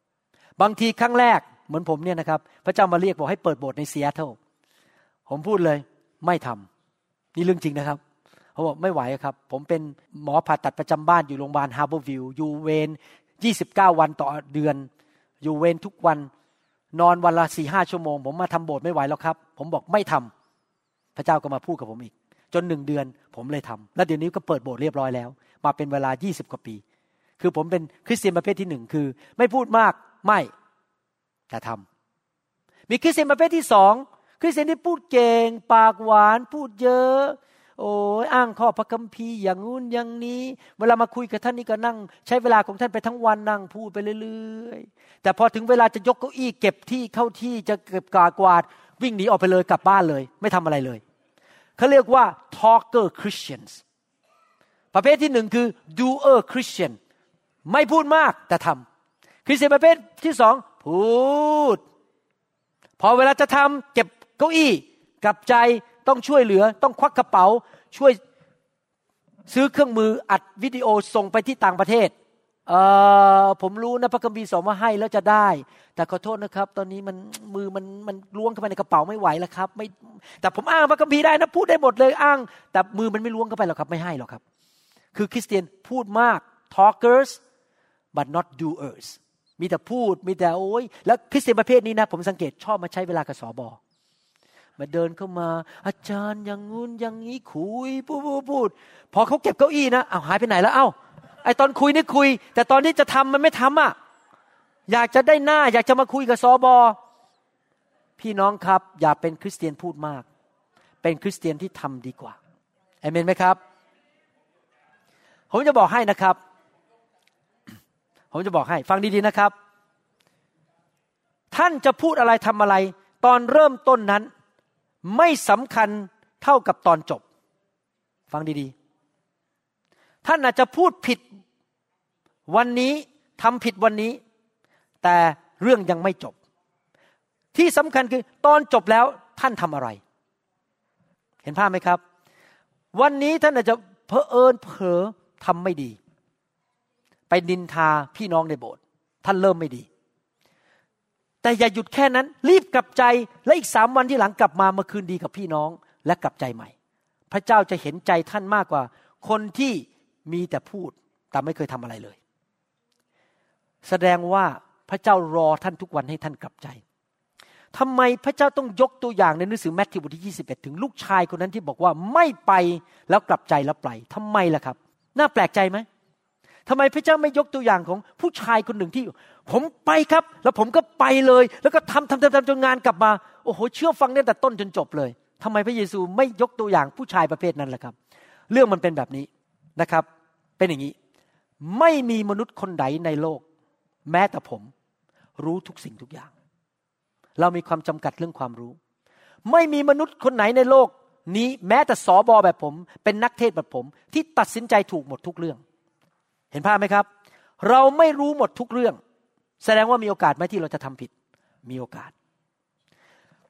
ำบางทีครั้งแรกเหมือนผมเนี่ยนะครับ พระเจ้ามาเรียกบอกให้เปิดโบสถ์ในซีแอตเทิล ผมพูดเลย ไม่ทำนี่เรื่องจริงนะครับเขาบอกไม่ไหวครับ ผมเป็นหมอผ่าตัดประจำบ้านอยู่โรงพยาบาล Harborview อยู่เวรยี่สิบเก้าวันต่อเดือน อยู่เวรทุกวัน นอนวันละสี่ห้าชั่วโมง ผมมาทำโบสถ์ไม่ไหวแล้วครับ ผมบอกไม่ทำพระเจ้าก็มาพูดกับผมอีก จนหนึ่งเดือน ผมเลยทำแล้วเดี๋ยวนี้ก็เปิดโบสถ์เรียบร้อยแล้ว มาเป็นเวลายี่สิบกว่าปี คือผมเป็นคริสเตียนประเภทที่หนึ่งคือ ไม่พูดมากไม่แต่ทำมีคริสเตียนประเภทที่สอง คริสเตียนที่พูดเก่ง ปากหวานพูดเยอะ โอ้ยอ้างข้อพระคัมภีร์อย่างงู้นอย่างนี้ เวลามาคุยกับท่านนี่ก็นั่ง ใช้เวลาของท่านไปทั้งวันนั่งพูดไปเรื่อยๆ แต่พอถึงเวลาจะยกเก้าอี้เก็บที่เข้าที่จะเก็บกากวาด วิ่งหนีออกไปเลยกลับบ้านเลย ไม่ทำอะไรเลยเขาเรียกว่า talker Christians ประเภทที่หนึ่งคือ doer Christian ไม่พูดมากแต่ทำคริสเตียนประเภทที่สองพูด พอเวลาจะทำเก็บ เก้าอี้กับใจต้องช่วยเหลือต้องควักกระเป๋าช่วยซื้อเครื่องมืออัดวิดีโอส่งไปที่ต่างประเทศเออผมรู้นะพระคัมภีร์สอนว่าให้แล้วจะได้ แต่ขอโทษนะครับ ตอนนี้มันมือมันมันล้วงเข้าไปในกระเป๋าไม่ไหวแล้วครับ ไม่แต่ผมอ้างพระคัมภีร์ได้นะพูดได้หมดเลยอ้าง แต่มือมันไม่ล้วงเข้าไปหรอกครับไม่ให้หรอกครับ คือคริสเตียนพูดมาก talkers but not doers มีแต่พูดมีแต่โอ้ยแล้วคริสเตียนประเภทนี้นะ ผมสังเกตชอบมาใช้เวลากับสอบอ มาเดินเข้ามา อาจารย์อย่างงู้นอย่างนี้คุยพูดพูดพูดพอเขาเก็บเก้าอี้นะเอาหายไปไหนแล้วเอา้าไอตอนคุยนี่คุย แต่ตอนที่จะทำมันไม่ทำอะอยากจะได้หน้า อยากจะมาคุยกับสอบอพี่น้องครับอย่าเป็นคริสเตียนพูดมาก เป็นคริสเตียนที่ทำดีกว่าเอเมนไหมครับ ผมจะบอกให้นะครับ ผมจะบอกให้ ฟังดีๆนะครับ ท่านจะพูดอะไรทำอะไร ตอนเริ่มต้นนั้น ไม่สำคัญเท่ากับตอนจบ ฟังดีๆ ท่านอาจจะพูดผิดวันนี้ทำผิดวันนี้ แต่เรื่องยังไม่จบ ที่สำคัญคือตอนจบแล้วท่านทำอะไร เห็นภาพไหมครับ วันนี้ท่านอาจจะเพอเอิญเผลอทำไม่ดี ไปนินทาพี่น้องในโบสถ์ท่านเริ่มไม่ดี แต่อย่าหยุดแค่นั้น รีบกลับใจและอีกสามวันที่หลังกลับมามาคืนดีกับพี่น้องและกลับใจใหม่ พระเจ้าจะเห็นใจท่านมากกว่า คนที่มีแต่พูดแต่ไม่เคยทำอะไรเลย แสดงว่าพระเจ้ารอท่านทุกวันให้ท่านกลับใจทำไมพระเจ้าต้องยกตัวอย่างในหนังสือแมทธิวบทที่ 21 ถึงลูกชายคนนั้นที่บอกว่าไม่ไปแล้วกลับใจแล้วไปทำไมล่ะครับ น่าแปลกใจไหม ทำไมพระเจ้าไม่ยกตัวอย่างของผู้ชายคนหนึ่งที่ ผมไปครับ แล้วผมก็ไปเลย แล้วก็ทำทำทำทำจนงานกลับมาโอ้โหเชื่อฟังตั้งแต่ต้นจนจบเลยทำไมพระเยซูไม่ยกตัวอย่างผู้ชายประเภทนั้นล่ะครับ เรื่องมันเป็นแบบนี้นะครับ เป็นอย่างนี้ ไม่มีมนุษย์คนใดในโลก แม้แต่ผม รู้ทุกสิ่งทุกอย่าง เรามีความจำกัดเรื่องความรู้ ไม่มีมนุษย์คนไหนในโลกนี้แม้แต่สอบอแบบผม เป็นนักเทศแบบผม ที่ตัดสินใจถูกหมดทุกเรื่อง เห็นภาพไหมครับ เราไม่รู้หมดทุกเรื่อง แสดงว่ามีโอกาสไหมที่เราจะทำผิด มีโอกาส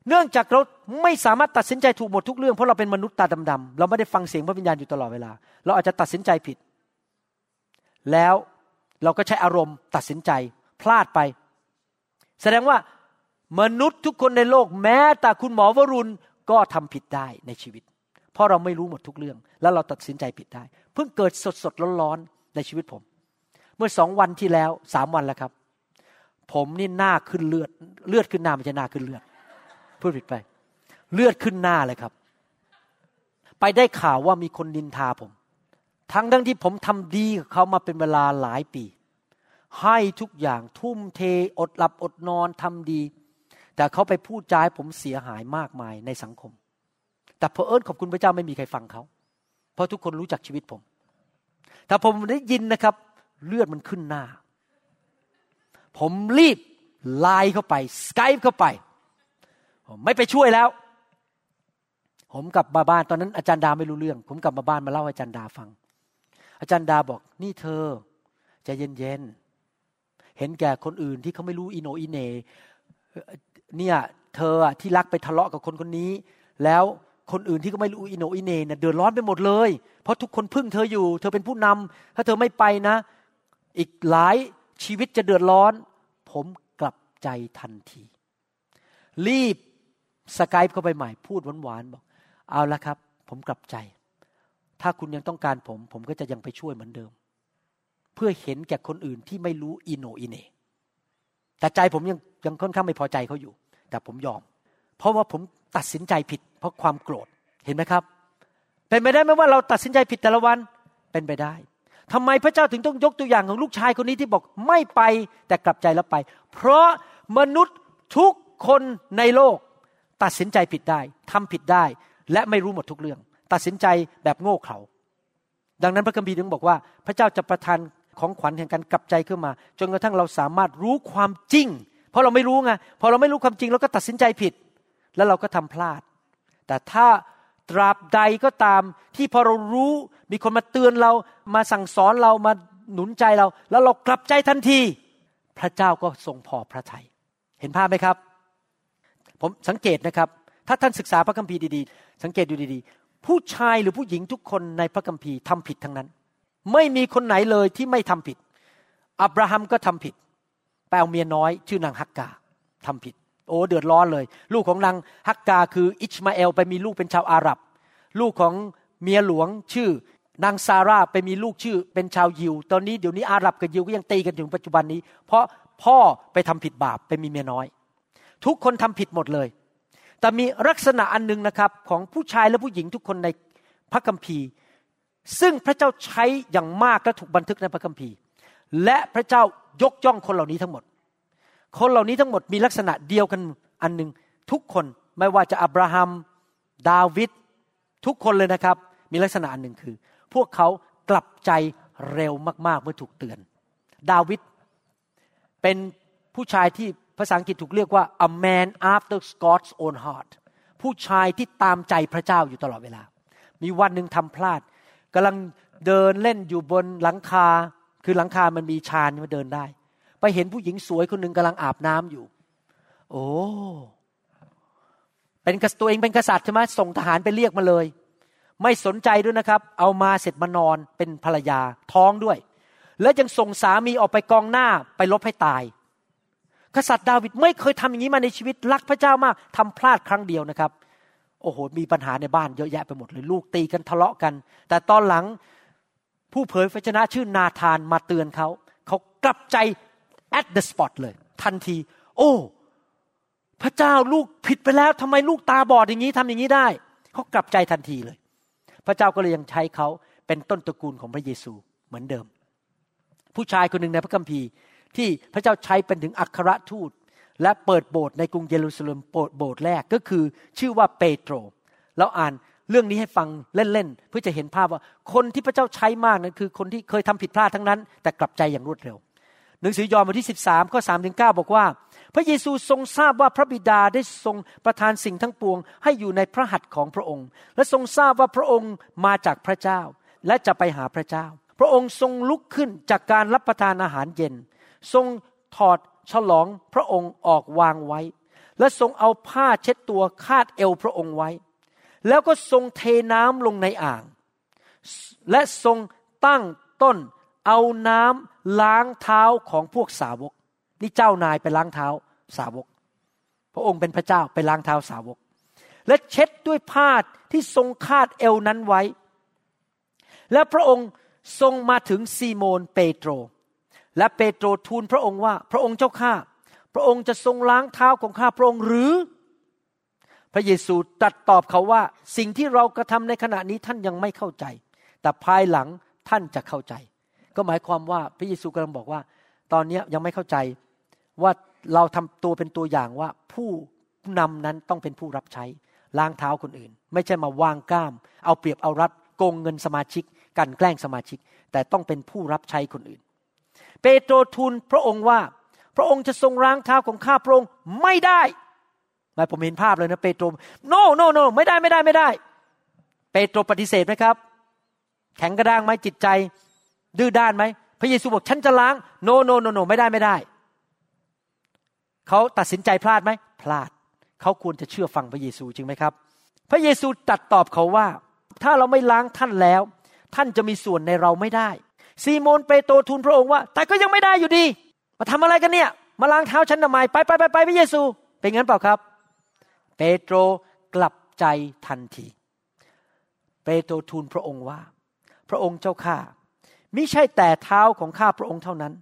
เนื่องจากเราไม่สามารถตัดสินใจถูกหมดทุกเรื่องเพราะเราเป็นมนุษย์ตาดำๆเราไม่ได้ฟังเสียงพระวิญญาณอยู่ตลอดเวลา เราอาจจะตัดสินใจผิด แล้วเราก็ใช้อารมณ์ตัดสินใจพลาดไป แสดงว่ามนุษย์ทุกคนในโลกแม้แต่คุณหมอวรุณก็ทำผิดได้ในชีวิต เพราะเราไม่รู้หมดทุกเรื่อง แล้วเราตัดสินใจผิดได้ เพิ่งเกิดสดสดร้อนๆ ในชีวิตผม เมื่อสองวันที่แล้วสามวันแล้วครับ ผมนี่หน้าขึ้นเลือด เลือดขึ้นหน้าไม่ใช่หน้าขึ้นเลือดพูดผิดไป เลือดขึ้นหน้าเลยครับ ไปได้ข่าวว่ามีคนนินทาผม ทั้งทั้งที่ผมทำดีกับเขามาเป็นเวลาหลายปี ให้ทุกอย่างทุ่มเทอดหลับอดนอนทำดี แต่เขาไปพูดจาให้ผมเสียหายมากมายในสังคม แต่เพอเอิญขอบคุณพระเจ้าไม่มีใครฟังเขา เพราะทุกคนรู้จักชีวิตผม แต่ผมได้ยินนะครับ เลือดมันขึ้นหน้า ผมรีบไลน์เข้าไปสกายเข้าไป ผมไม่ไปช่วยแล้ว ผมกลับมาบ้านตอนนั้นอาจารย์ดาไม่รู้เรื่อง ผมกลับมาบ้านมาเล่าให้อาจารย์ดาฟัง อาจารย์ดาบอกนี่เธอใจเย็นๆเห็นแก่คนอื่นที่เขาไม่รู้อิโนอิเนเนี่ยเธอที่รักไปทะเลาะกับคนคนนี้ แล้วคนอื่นที่ก็ไม่รู้อินโนอินเนเนี่ยเดือดร้อนไปหมดเลย เพราะทุกคนพึ่งเธออยู่ เธอเป็นผู้นำถ้าเธอไม่ไปนะ อีกหลายชีวิตจะเดือดร้อน ผมกลับใจทันที รีบสกายเข้าไปใหม่ พูดหวานๆบอก เอาละครับ ผมกลับใจ ถ้าคุณยังต้องการผม ผมก็จะยังไปช่วยเหมือนเดิม เพื่อเห็นแก่คนอื่นที่ไม่รู้อีโหน่อีเหน่แต่ใจผมยังยังค่อนข้างไม่พอใจเขาอยู่ แต่ผมยอม เพราะว่าผมตัดสินใจผิด เพราะความโกรธเห็นไหมครับ เป็นไปได้ไหมว่าเราตัดสินใจผิดแต่ละวันเป็นไปได้ทำไมพระเจ้าถึงต้องยกตัวอย่างของลูกชายคนนี้ที่บอกไม่ไปแต่กลับใจแล้วไป เพราะมนุษย์ทุกคนในโลก ตัดสินใจผิดได้ทำผิดได้ และไม่รู้หมดทุกเรื่อง ตัดสินใจแบบโง่เขลาดังนั้นพระคัมภีร์ถึงบอกว่า พระเจ้าจะประทานของขวัญแห่งการกลับใจขึ้นมา จนกระทั่งเราสามารถรู้ความจริง เพราะเราไม่รู้ไงพอเราไม่รู้ความจริงเราก็ตัดสินใจผิด แล้วเราก็ทำพลาด แต่ถ้า ตราบใดก็ตามที่พอเรารู้มีคนมาเตือนเรามาสั่งสอนเรามาหนุนใจเรา แล้วเรากลับใจทันที พระเจ้าก็ทรงพอพระทยัยเห็นภาพไหมครับ ผมสังเกตนะครับ ถ้าท่านศึกษาพระคัมภีร์ดีๆ สังเกตดูดีๆ ผู้ชายหรือผู้หญิงทุกคนในพระคัมภีร์ทำผิดทั้งนั้น ไม่มีคนไหนเลยที่ไม่ทำผิด อับราฮัมก็ทำผิดไปเอาเมียน้อย ชื่อนางฮักกาทำผิด โอ้เดือดร้อนเลย ลูกของนางฮักกาคืออิชมาเอลไปมีลูกเป็นชาวอาหรับ ลูกของเมียหลวงชื่อนางซาร่าไปมีลูกชื่อเป็นชาวยิว ตอนนี้เดี๋ยวนี้อาหรับกับยิวก็ยังตีกันถึงปัจจุบันนี้ เพราะพ่อไปทำผิดบาปไปมีเมียน้อย ทุกคนทำผิดหมดเลย แต่มีลักษณะอันนึงนะครับของผู้ชายและผู้หญิงทุกคนในพระคัมภีร์ ซึ่งพระเจ้าใช้อย่างมากและถูกบันทึกในพระคัมภีร์ และพระเจ้ายกย่องคนเหล่านี้ทั้งหมด คนเหล่านี้ทั้งหมดมีลักษณะเดียวกันอันหนึ่งทุกคนไม่ว่าจะอับราฮัม ดาวิดทุกคนเลยนะครับ มีลักษณะอันหนึ่งคือ พวกเขากลับใจเร็วมาก ๆ เมื่อถูกเตือน ดาวิดเป็นผู้ชายที่ภาษาอังกฤษถูกเรียกว่า a man after God's own heart ผู้ชายที่ตามใจพระเจ้าอยู่ตลอดเวลา มีวันหนึ่งทำพลาดกำลังเดินเล่นอยู่บนหลังคา คือหลังคามันมีชานมาเดินได้ ไปเห็นผู้หญิงสวยคนหนึ่งกำลังอาบน้ำอยู่ โอ้เป็นตัวเองเป็นกษัตริย์ใช่ไหมส่งทหารไปเรียกมาเลย ไม่สนใจด้วยนะครับ เอามาเสร็จมานอนเป็นภรรยาท้องด้วย แล้วยังส่งสามีออกไปกองหน้าไปลบให้ตาย กษัตริย์ดาวิดไม่เคยทำอย่างนี้มาในชีวิตรักพระเจ้ามากทำพลาดครั้งเดียวนะครับโอ้โห มีปัญหาในบ้านเยอะแยะไปหมดเลยลูกตีกันทะเลาะกัน แต่ตอนหลังผู้เผยพระชนะชื่อนาธานมาเตือนเขา เขากลับใจ at the spot เลย ทันที โอ้ พระเจ้าลูกผิดไปแล้วทำไมลูกตาบอดอย่างนี้ทำอย่างนี้ได้ เขากลับใจทันทีเลย พระเจ้าก็เลยยังใช้เขาเป็นต้นตระกูลของพระเยซูเหมือนเดิม ผู้ชายคนหนึ่งในพระคัมภีร์ที่พระเจ้าใช้เป็นถึงอัครทูต และเปิดโบสถ์ในกรุงเยรูซาเล็มโบสถ์แรกก็คือ ชื่อว่าเปโตรเราอ่านเรื่องนี้ให้ฟังเล่นๆเพื่อจะเห็นภาพว่าคนที่พระเจ้าใช้มากนั้นคือคนที่เคยทำผิดพลาดทั้งนั้น แต่กลับใจอย่างรวดเร็ว หนังสือยอห์นบทที่ 13ข้อ3ถึง9บอกว่า พระเยซูทรงทราบว่าพระบิดาได้ทรงประทานสิ่งทั้งปวง ให้อยู่ในพระหัตถ์ของพระองค์ และทรงทราบว่าพระองค์มาจากพระเจ้า และจะไปหาพระเจ้า พระองค์ทรงลุกขึ้นจากการรับประทานอาหารเย็น ทรงถอดฉลองพระองค์ออกวางไว้ และทรงเอาผ้าเช็ดตัวคาดเอวพระองค์ไว้ แล้วก็ทรงเทน้ำลงในอ่าง และทรงตั้งต้น เอาน้ำล้างเท้าของพวกสาวก นี่เจ้านายไปล้างเท้าสาวก พระองค์เป็นพระเจ้าไปล้างเท้าสาวก และเช็ดด้วยผ้าที่ทรงคาดเอวนั้นไว้ และพระองค์ทรงมาถึงซีโมนเปโตร และเปโตรทูลพระองค์ว่า พระองค์เจ้าข้าพระองค์จะทรงล้างเท้าของข้าพระองค์หรือ พระเยซูตรัสตอบเขาว่า สิ่งที่เรากระทำในขณะนี้ท่านยังไม่เข้าใจ แต่ภายหลังท่านจะเข้าใจ ก็หมายความว่าพระเยซูกำลังบอกว่า ตอนนี้ยังไม่เข้าใจว่าเราทำตัวเป็นตัวอย่างว่าผู้นำนั้นต้องเป็นผู้รับใช้ ล้างเท้าคนอื่น ไม่ใช่มาวางกล้าม เอาเปรียบเอารัดโกงเงินสมาชิกกันแกล้งสมาชิก แต่ต้องเป็นผู้รับใช้คนอื่น เปโตรทูลพระองค์ว่า พระองค์จะทรงล้างเท้าของข้าพระองค์ไม่ได้มายผมเห็นภาพเลยนะเปโตร no no no ไม่ได้ไม่ได้ไม่ได้ เปโตรปฏิเสธไหมครับ แข็งกระด้างไหมจิตใจ ดื้อด้านไหมพระเยซูบอกฉันจะล้างโนโนโนโนไม่ได้ไม่ได้ เขาตัดสินใจพลาดไหมพลาด เขาควรจะเชื่อฟังพระเยซูจริงไหมครับ พระเยซูตัดตอบเขาว่า ถ้าเราไม่ล้างท่านแล้ว ท่านจะมีส่วนในเราไม่ได้ ซีโมนเปโตรทูลพระองค์ว่า แต่ก็ยังไม่ได้อยู่ดี มาทำอะไรกันเนี่ย มาล้างเท้าฉันทำไมไปไปไปไปพระเยซู เป็นงั้นเปล่าครับ เปโตรกลับใจทันที เปโตรทูลพระองค์ว่า พระองค์เจ้าข้า มิใช่แต่เท้าของข้าพระองค์เท่านั้น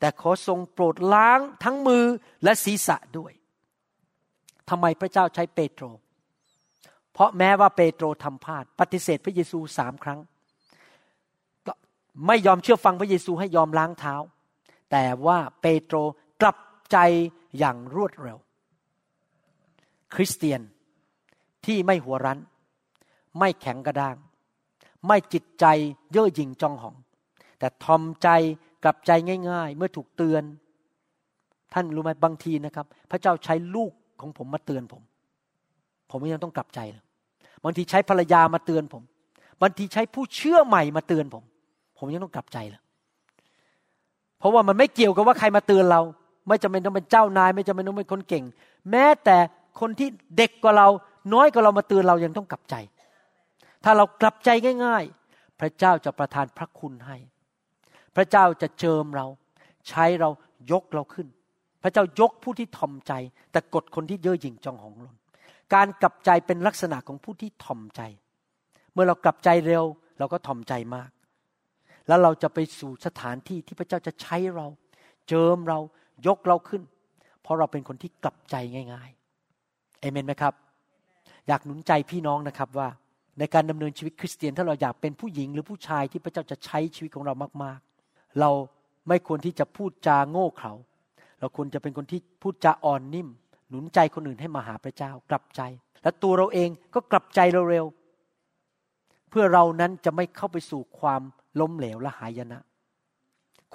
แต่ขอทรงโปรดล้างทั้งมือและศีรษะด้วยทำไมพระเจ้าใช้เปโตร เพราะแม้ว่าเปโตรทำพลาด ปฏิเสธพระเยซูสามครั้งก็ไม่ยอมเชื่อฟังพระเยซูให้ยอมล้างเท้า แต่ว่าเปโตรกลับใจอย่างรวดเร็ว คริสเตียนที่ไม่หัวรั้น ไม่แข็งกระด้าง ไม่จิตใจเย่อหยิ่งจองหอง แต่ทอมใจกลับใจง่าย ๆ เมื่อถูกเตือน ท่านรู้ไหมบางทีนะครับ พระเจ้าใช้ลูกของผมมาเตือนผม ผมยังต้องกลับใจเลยบางทีใช้ภรรยามาเตือนผมบางทีใช้ผู้เชื่อใหม่มาเตือนผม ผมยังต้องกลับใจเลยเพราะว่ามันไม่เกี่ยวกับว่าใครมาเตือนเรา ไม่จำเป็นต้องเป็นเจ้านาย ไม่จำเป็นต้องเป็นคนเก่ง แม้แต่คนที่เด็กกว่าเรา น้อยกว่าเรามาเตือนเรายังต้องกลับใจ ถ้าเรากลับใจง่าย ๆ พระเจ้าจะประทานพระคุณให้ พระเจ้าจะเจิมเรา ใช้เรายกเราขึ้น พระเจ้ายกผู้ที่ทอมใจ แต่กดคนที่เย่อหยิ่งจองหองลนการกลับใจเป็นลักษณะของผู้ที่ทอมใจ เมื่อเรากลับใจเร็ว เราก็ทอมใจมาก แล้วเราจะไปสู่สถานที่ที่พระเจ้าจะใช้เรา เจิมเรายกเราขึ้น เพราะเราเป็นคนที่กลับใจง่ายๆเอเมนไหมครับ อยากหนุนใจพี่น้องนะครับว่าในการดำเนินชีวิตคริสเตียนถ้าเราอยากเป็นผู้หญิงหรือผู้ชายที่พระเจ้าจะใช้ชีวิตของเรามาก เราไม่ควรที่จะพูดจาโง่เขลาเราควรจะเป็นคนที่พูดจาอ่อนนิ่ม หนุนใจคนอื่นให้มาหาพระเจ้ากลับใจ และตัวเราเองก็กลับใจเร็วๆเพื่อเรานั้นจะไม่เข้าไปสู่ความล้มเหลวและหายนะ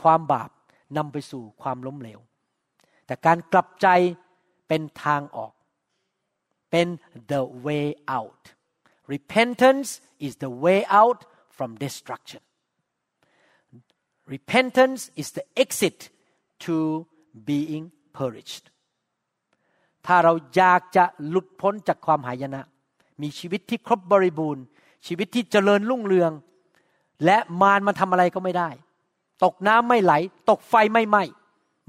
ความบาปนำไปสู่ความล้มเหลว แต่การกลับใจเป็นทางออก เป็น the way out repentance is the way out from destruction repentance is the exit to being purged ถ้าเราอยากจะหลุดพ้นจากความหายนะ มีชีวิตที่ครบบริบูรณ์ ชีวิตที่เจริญรุ่งเรือง และมารมาทำอะไรก็ไม่ได้ ตกน้ำไม่ไหล ตกไฟไม่ไหม้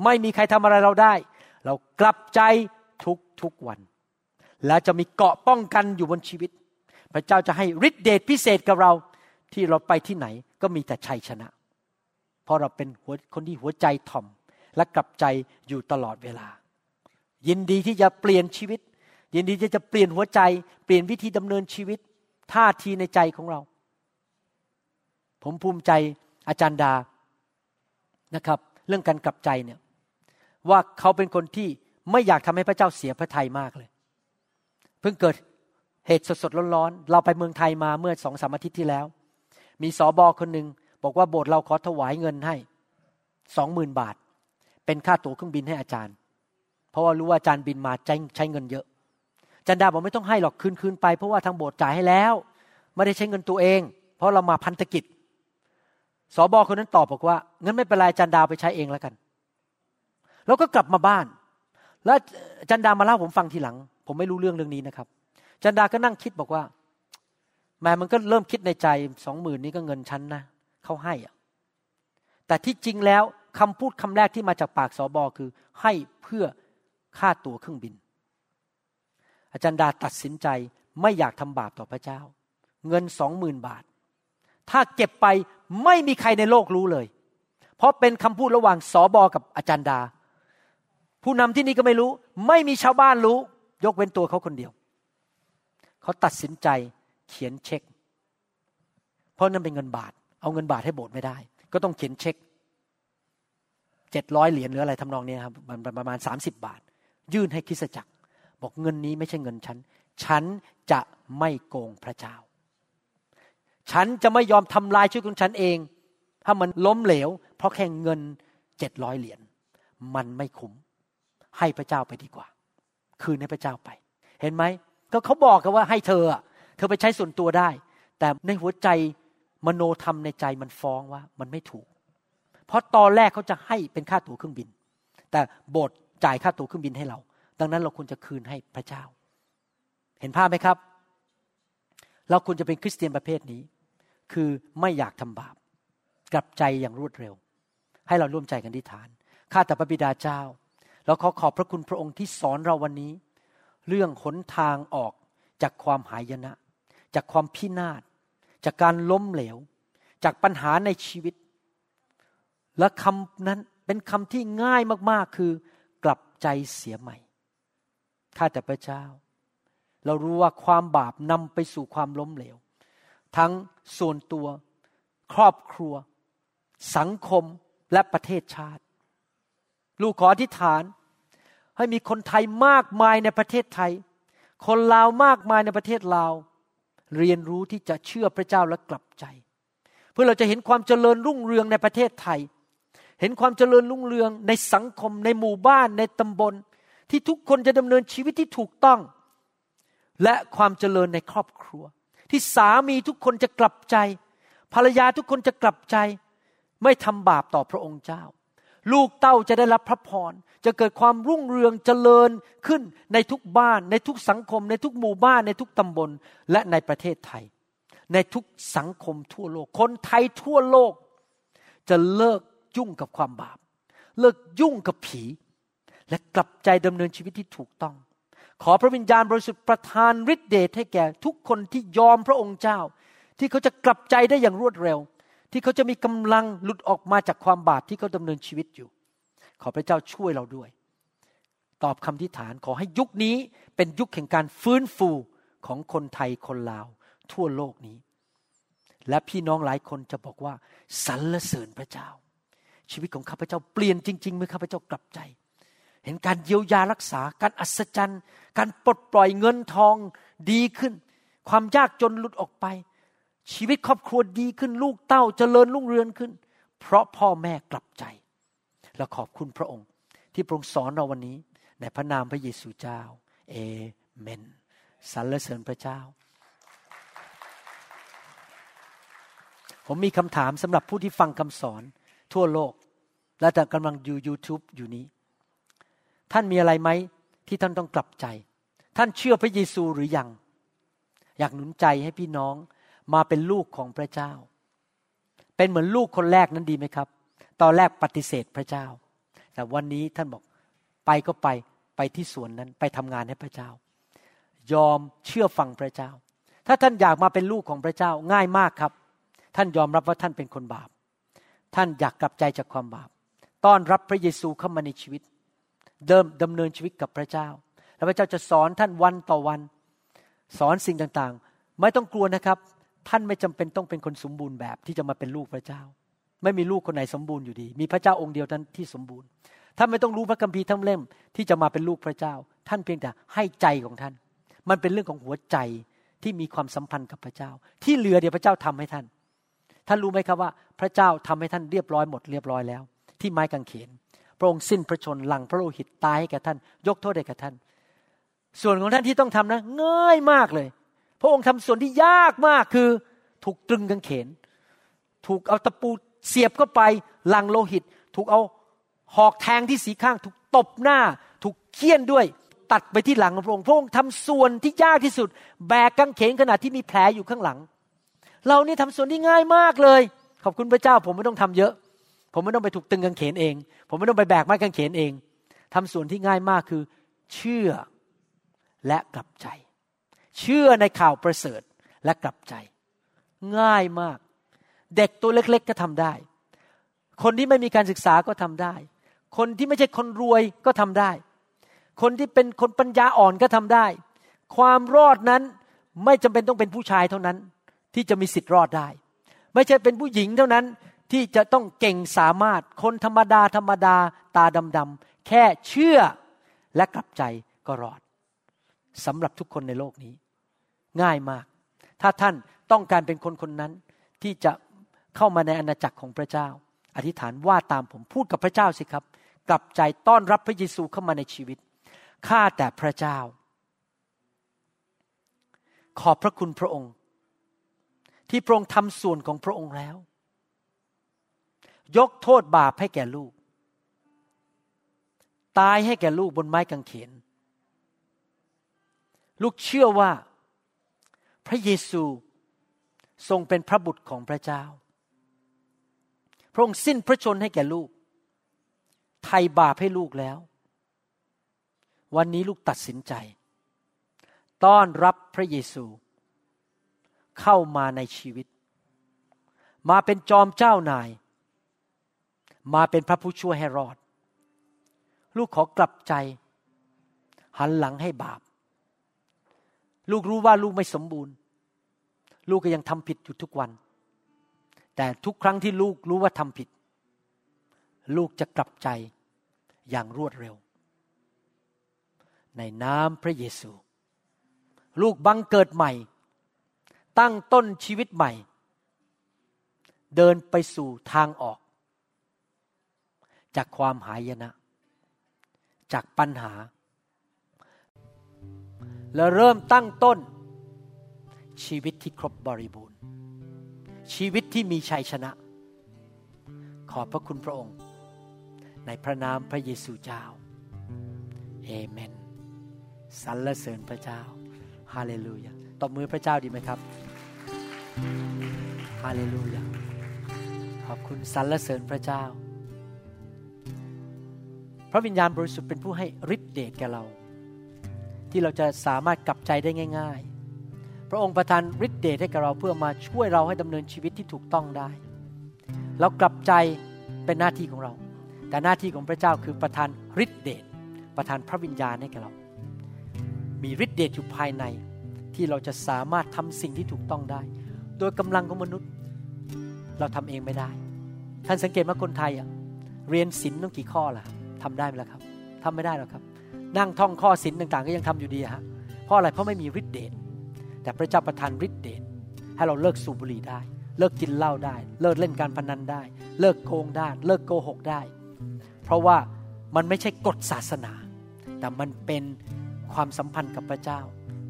ไม่มีใครทำอะไรเราได้ เรากลับใจทุกทุกวัน และจะมีเกาะป้องกันอยู่บนชีวิต พระเจ้าจะให้ฤทธิเดชพิเศษกับเรา ที่เราไปที่ไหนก็มีแต่ชัยชนะ เพราะเราเป็นคนที่หัวใจถ่อม และกลับใจอยู่ตลอดเวลา ยินดีที่จะเปลี่ยนชีวิต ยินดีที่จะเปลี่ยนหัวใจ เปลี่ยนวิธีดำเนินชีวิต ท่าทีในใจของเรา ผมภูมิใจอาจารย์ดานะครับ เรื่องการกลับใจเนี่ยว่าเขาเป็นคนที่ไม่อยากทำให้พระเจ้าเสียพระทัยมากเลย เพิ่งเกิดเหตุสดๆร้อนๆเราไปเมืองไทยมาเมื่อสองสามอาทิตย์ที่แล้ว มีสอบอคนหนึ่ง บอกว่าโบสถ์เราขอถวายเงินให้สองหมื่นบาท เป็นค่าตั๋วเครื่องบินให้อาจารย์ เพราะว่ารู้ว่าอาจารย์บินมาใช้ใช้เงินเยอะจันดาบอกไม่ต้องให้หรอกคืนคืนไป เพราะว่าทางโบสถ์จ่ายให้แล้ว ไม่ได้ใช้เงินตัวเอง เพราะเรามาพันธกิจสอบอคนนั้นตอบบอกว่าเงั้นไม่เป็นไรจันดาไปใช้เองแล้วกันแล้วก็กลับมาบ้าน แล้วจันดามาเล่าผมฟังทีหลัง ผมไม่รู้เรื่องเรื่องนี้นะครับ จันดาก็นั่งคิดบอกว่าแม่มันก็เริ่มคิดในใจสองหมื่นนี้ก็เงินฉันนะ เขาให้แต่ที่จริงแล้วคำพูดคำแรกที่มาจากปากสอบอคือ ให้เพื่อค่าตั๋วเครื่องบิน อาจารย์ดาตัดสินใจไม่อยากทำบาปต่อพระเจ้า เงินสองหมื่นบาท ถ้าเก็บไปไม่มีใครในโลกรู้เลย เพราะเป็นคำพูดระหว่างสอบอกับอาจารย์ดา ผู้นำที่นี่ก็ไม่รู้ ไม่มีชาวบ้านรู้ ยกเว้นตัวเขาคนเดียว เขาตัดสินใจเขียนเช็ค เพราะนั่นเป็นเงินบาท เอาเงินบาทให้โบสถ์ไม่ได้ ก็ต้องเขียนเช็คเจ็ดร้อยเหรียญหรืออะไรทำนองนี้ครับมันประมาณสามสิบบาท ยื่นให้คริสจักร บอกเงินนี้ไม่ใช่เงินฉัน ฉันจะไม่โกงพระเจ้า ฉันจะไม่ยอมทำลายชีวิตของฉันเอง ถ้ามันล้มเหลว เพราะแค่เงินเจ็ดร้อยเหรียญมันไม่คุ้ม ให้พระเจ้าไปดีกว่า คืนให้พระเจ้าไป เห็นไหมก็เขาบอกกันว่าให้เธอ เธอไปใช้ส่วนตัวได้ แต่ในหัวใจ มโนธรรมในใจมันฟ้องว่ามันไม่ถูก เพราะตอนแรกเขาจะให้เป็นค่าตั๋วเครื่องบิน แต่โบสถ์จ่ายค่าตั๋วเครื่องบินให้เรา ดังนั้นเราควรจะคืนให้พระเจ้า เห็นภาพไหมครับ เราควรจะเป็นคริสเตียนประเภทนี้ คือไม่อยากทำบาป กลับใจอย่างรวดเร็ว ให้เราร่วมใจกันที่ฐาน ข้าแต่พระบิดาเจ้า เราขอขอบพระคุณพระองค์ที่สอนเราวันนี้ เรื่องหนทางออกจากความหายนะ จากความพินาศ จากการล้มเหลว จากปัญหาในชีวิต และคำนั้นเป็นคำที่ง่ายมากๆ คือกลับใจเสียใหม่ ข้าแต่พระเจ้า เรารู้ว่าความบาปนำไปสู่ความล้มเหลว ทั้งส่วนตัว ครอบครัว สังคมและประเทศชาติ ลูกขออธิษฐาน ให้มีคนไทยมากมายในประเทศไทย คนลาวมากมายในประเทศลาว เรียนรู้ที่จะเชื่อพระเจ้าและกลับใจ เพื่อเราจะเห็นความเจริญรุ่งเรืองในประเทศไทย เห็นความเจริญรุ่งเรืองในสังคม ในหมู่บ้านในตำบล ที่ทุกคนจะดำเนินชีวิตที่ถูกต้อง และความเจริญในครอบครัว ที่สามีทุกคนจะกลับใจ ภรรยาทุกคนจะกลับใจ ไม่ทำบาปต่อพระองค์เจ้า ลูกเต้าจะได้รับพระพร จะเกิดความรุ่งเรืองเจริญขึ้นในทุกบ้าน ในทุกสังคม ในทุกหมู่บ้าน ในทุกตำบล และในประเทศไทย ในทุกสังคมทั่วโลก คนไทยทั่วโลก จะเลิกยุ่งกับความบาป เลิกยุ่งกับผี และกลับใจดำเนินชีวิตที่ถูกต้อง ขอพระวิญญาณบริสุทธิ์ประทานฤทธิเดชให้แก่ทุกคนที่ยอมพระองค์เจ้า ที่เขาจะกลับใจได้อย่างรวดเร็ว ที่เขาจะมีกำลังหลุดออกมาจากความบาปที่เขาดำเนินชีวิตอยู่ ขอพระเจ้าช่วยเราด้วย ตอบคำทิฐานขอให้ยุคนี้เป็นยุคแห่งการฟื้นฟูของคนไทยคนลาว ทั่วโลกนี้ และพี่น้องหลายคนจะบอกว่าสรรเสริญพระเจ้า ชีวิตของข้าพเจ้าเปลี่ยนจริง ๆ เมื่อข้าพเจ้ากลับใจ เห็นการเยียวยารักษาการอัศจรรย์ การปลดปล่อยเงินทองดีขึ้น ความยากจนหลุดออกไป ชีวิตครอบครัวดีขึ้นลูกเต้าเจริญรุ่งเรืองขึ้น เพราะพ่อแม่กลับใจ และขอบคุณพระองค์ ที่พระองค์สอนเราวันนี้ ในพระนามพระเยซูเจ้า เอเมนสรรเสริญพระเจ้า ผมมีคำถามสำหรับผู้ที่ฟังคำสอนทั่วโลก และแต่กำลังดู YouTube อยู่นี้ ท่านมีอะไรไหมที่ท่านต้องกลับใจ ท่านเชื่อพระเยซูหรือยัง อยากหนุนใจให้พี่น้อง มาเป็นลูกของพระเจ้า เป็นเหมือนลูกคนแรกนั้นดีไหมครับ ตอนแรกปฏิเสธพระเจ้า แต่วันนี้ท่านบอกไปก็ไปไปที่สวนนั้นไปทำงานให้พระเจ้า ยอมเชื่อฟังพระเจ้า ถ้าท่านอยากมาเป็นลูกของพระเจ้าง่ายมากครับ ท่านยอมรับว่าท่านเป็นคนบาป ท่านอยากกลับใจจากความบาป ต้อนรับพระเยซูเข้ามาในชีวิต เดิมดำเนินชีวิตกับพระเจ้า แล้วพระเจ้าจะสอนท่านวันต่อวัน สอนสิ่งต่างๆ ไม่ต้องกลัวนะครับ ท่านไม่จำเป็นต้องเป็นคนสมบูรณ์แบบที่จะมาเป็นลูกพระเจ้า ไม่มีลูกคนไหนสมบูรณ์อยู่ดี มีพระเจ้าองค์เดียวนั้นที่สมบูรณ์ ท่านไม่ต้องรู้พระคัมภีร์ทั้งเล่มที่จะมาเป็นลูกพระเจ้า ท่านเพียงแต่ให้ใจของท่าน มันเป็นเรื่องของหัวใจที่มีความสัมพันธ์กับพระเจ้า ที่เหลือเดี๋ยวพระเจ้าทำให้ท่าน ท่านรู้ไหมครับว่า พระเจ้าทำให้ท่านเรียบร้อยหมดเรียบร้อยแล้ว ที่ไม้กางเขน พระองค์สิ้นพระชนหลังพระโลหิตตายให้แก่ท่าน ยกโทษให้แก่ท่าน ส่วนของท่านที่ต้องทำนะง่ายมากเลย พระองค์ทำส่วนที่ยากมากคือถูกตรึงกางเขน ถูกเอาตะปูเสียบเข้าไปหลังโลหิต ถูกเอาหอกแทงที่สีข้าง ถูกตบหน้า ถูกเคี่ยนด้วย ตัดไปที่หลังของพระองค์พระองค์ทำส่วนที่ยากที่สุด แบกกางเขนขนาดที่มีแผลอยู่ข้างหลัง เรานี่ทำส่วนที่ง่ายมากเลย ขอบคุณพระเจ้า ผมไม่ต้องทำเยอะ ผมไม่ต้องไปถูกตึงกางเขนเอง ผมไม่ต้องไปแบกไม้กางเขนเองทำส่วนที่ง่ายมากคือ เชื่อและกลับใจ เชื่อในข่าวประเสริฐและกลับใจ ง่ายมาก เด็กตัวเล็กๆก็ทำได้ คนที่ไม่มีการศึกษาก็ทำได้ คนที่ไม่ใช่คนรวยก็ทำได้ คนที่เป็นคนปัญญาอ่อนก็ทำได้ ความรอดนั้นไม่จำเป็นต้องเป็นผู้ชายเท่านั้น ที่จะมีสิทธิ์รอดได้ ไม่ใช่เป็นผู้หญิงเท่านั้นที่จะต้องเก่งสามารถคนธรรมดาธรรมดาตาดำๆแค่เชื่อและกลับใจก็รอด สำหรับทุกคนในโลกนี้ ง่ายมาก ถ้าท่านต้องการเป็นคนคนนั้นที่จะเข้ามาในอาณาจักรของพระเจ้า อธิษฐานว่าตามผมพูดกับพระเจ้าสิครับ กลับใจต้อนรับพระเยซูเข้ามาในชีวิตข้าแต่พระเจ้า ขอบพระคุณพระองค์ ที่พระองค์ทำส่วนของพระองค์แล้ว ยกโทษบาปให้แก่ลูก ตายให้แก่ลูกบนไม้กางเขน ลูกเชื่อว่าพระเยซูทรงเป็นพระบุตรของพระเจ้า พระองค์สิ้นพระชนให้แก่ลูกไทยบาปให้ลูกแล้ว วันนี้ลูกตัดสินใจ ต้อนรับพระเยซู เข้ามาในชีวิต มาเป็นจอมเจ้านาย มาเป็นพระผู้ช่วยให้รอด ลูกขอกลับใจ หันหลังให้บาป ลูกรู้ว่าลูกไม่สมบูรณ์ ลูกก็ยังทำผิดอยู่ทุกวัน แต่ทุกครั้งที่ลูกรู้ว่าทำผิด ลูกจะกลับใจอย่างรวดเร็ว ในนามพระเยซู ลูกบังเกิดใหม่ ตั้งต้นชีวิตใหม่ เดินไปสู่ทางออก จากความหายนะ จากปัญหา และเริ่มตั้งต้น ชีวิตที่ครบบริบูรณ์ ชีวิตที่มีชัยชนะ ขอบพระคุณพระองค์ ในพระนามพระเยซูเจ้าเอเมนสรรเสริญพระเจ้าฮาเลลูยาตบมือพระเจ้าดีไหมครับฮาเลลูยาขอบคุณสรรเสริญพระเจ้า พระวิญญาณบริสุทธิ์เป็นผู้ให้ฤทธิเดชแก่เรา ที่เราจะสามารถกลับใจได้ง่าย ๆ พระองค์ประทานฤทธิเดชให้กับเราเพื่อมาช่วยเราให้ดำเนินชีวิตที่ถูกต้องได้ เรากลับใจเป็นหน้าที่ของเรา แต่หน้าที่ของพระเจ้าคือประทานฤทธิเดชประทานพระวิญญาณให้กับเรา มีฤทธิเดชอยู่ภายในที่เราจะสามารถทำสิ่งที่ถูกต้องได้ โดยกำลังของมนุษย์ เราทำเองไม่ได้ ท่านสังเกตว่าคนไทยอะเรียนศีลต้องกี่ข้อล่ะทำได้ไหมล่ะครับทำไม่ได้หรอกครับ นั่งท่องข้อศีลต่างๆ ก็ยังทำอยู่ดีฮะเพราะอะไรเพราะไม่มีฤทธิเดชแต่พระเจ้าประทานฤทธิเดชให้เราเลิกสูบบุหรี่ได้ เลิกกินเหล้าได้ เลิกเล่นการพนันได้ เลิกโกงได้ เลิกโกหกได้ เพราะว่ามันไม่ใช่กฎศาสนา แต่มันเป็นความสัมพันธ์กับพระเจ้า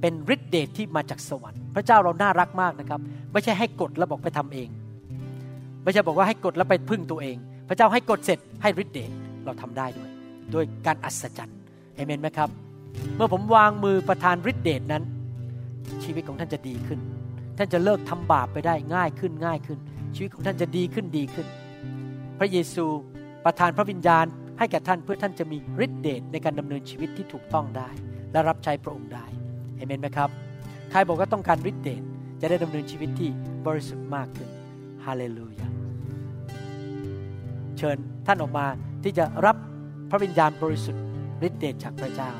เป็นฤทธิเดชที่มาจากสวรรค์ พระเจ้าเราน่ารักมากนะครับ ไม่ใช่ให้กฎแล้วบอกไปทำเอง ไม่ใช่บอกว่าให้กฎแล้วไปพึ่งตัวเอง พระเจ้าให้กฎเสร็จให้ฤทธิเดชเราทำได้ด้วยด้วยการอัศจรรย์ เอเมนไหมครับ เมื่อผมวางมือประทานฤทธิเดชนั้น ชีวิตของท่านจะดีขึ้น ท่านจะเลิกทำบาปไปได้ง่ายขึ้นง่ายขึ้น ชีวิตของท่านจะดีขึ้นดีขึ้น พระเยซูประทานพระวิญญาณให้แก่ท่านเพื่อท่านจะมีฤทธิเดชในการดำเนินชีวิตที่ถูกต้องได้ และรับใช้พระองค์ได้เอเมนไหมครับใครบอกว่าต้องการฤทธิเดชจะได้ดำเนินชีวิตที่บริสุทธิ์มากขึ้นฮาเลลูยาเชิญท่านออกมาที่จะรับพระวิญญาณบริสุทธิ์ ฤทธิเดชจากพระเจ้า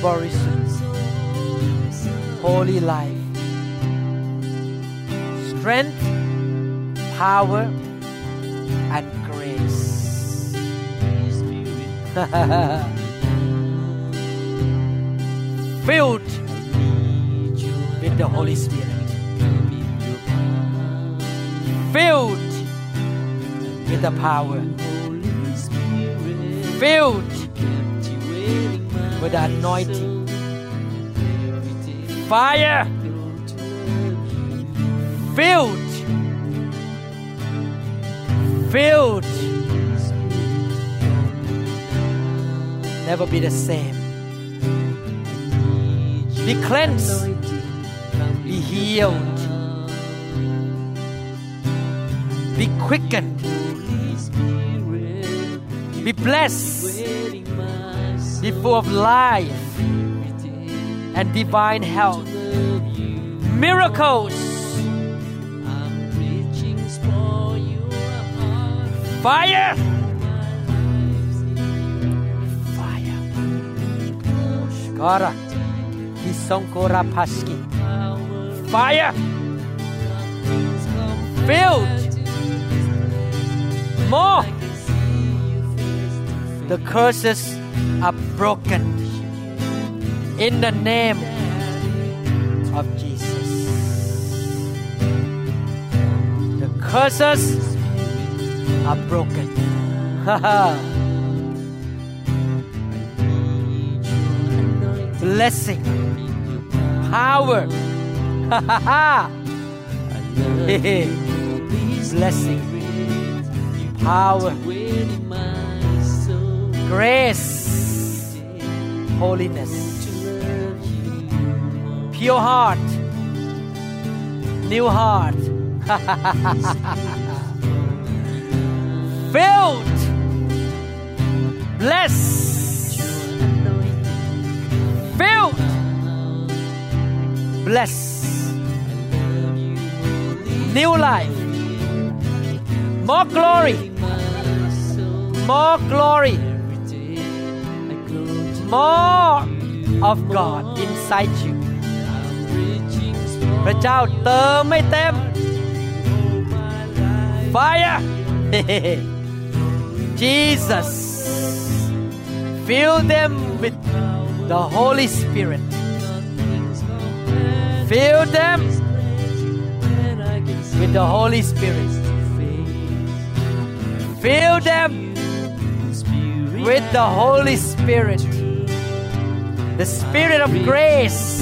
Borison, Holy life. Strength, power, and grace. Filled with the Holy Spirit. Filled with the power. Filled the anointing. Fire filled filled. Never be the same. Be cleansed. Be healed. Be quickened. Be blessed be full of life and divine health. Miracles. Fire. Fire. Kara. Hisonkora paski. Fire. Filled. More. The curses are broken in the name of Jesus. The curses are broken. Blessing, power, blessing, power, grace, holiness, pure heart, new heart, filled, blessed, filled, blessed, new life, more glory, more glory, more of God inside you พระเจ้าเติมไม่เต็ม Fire Jesus fill them with the Holy Spirit fill them with the Holy Spirit fill them with the Holy Spirit the Spirit of grace.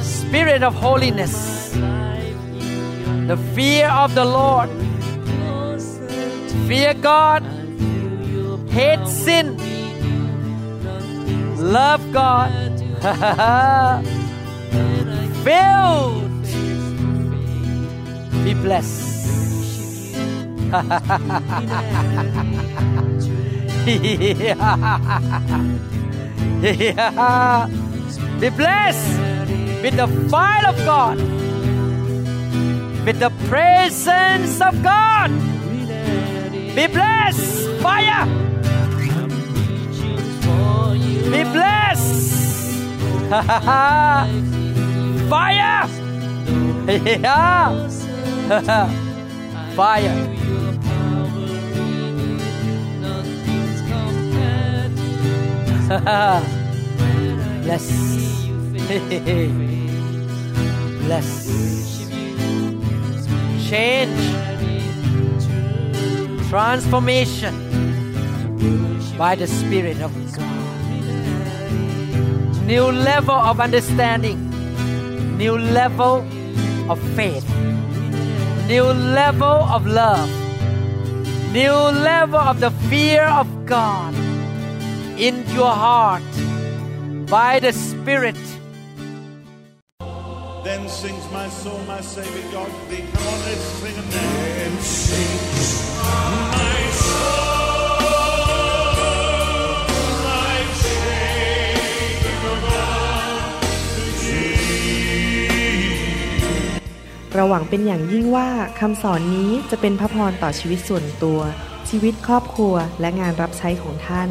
Spirit of holiness. The fear of the Lord. Fear God. Hate sin. Love God. Filled. Be blessed Be blessed with the fire of God, with the presence of God. Be blessed, fire. Be blessed, fire. Yeah. fire. Bless. Bless. Change. Transformation by the Spirit of God. New level of understanding. New level of faith. New level of love. New level of the fear of God in your heart by the Spirit. Then sings my soul, my Savior God to thee. Come on, let's sing it now. Then sings my soul, my เราหวังเป็นอย่างยิ่งว่าคำสอนนี้จะเป็นพระพรต่อชีวิตส่วนตัว ชีวิตครอบครัวและงานรับใช้ของท่าน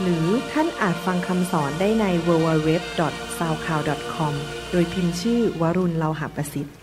หรือท่านอาจฟังคำสอนได้ใน www.soundcloud.com โดยพิมพ์ชื่อวรุณเลาหะประสิทธิ์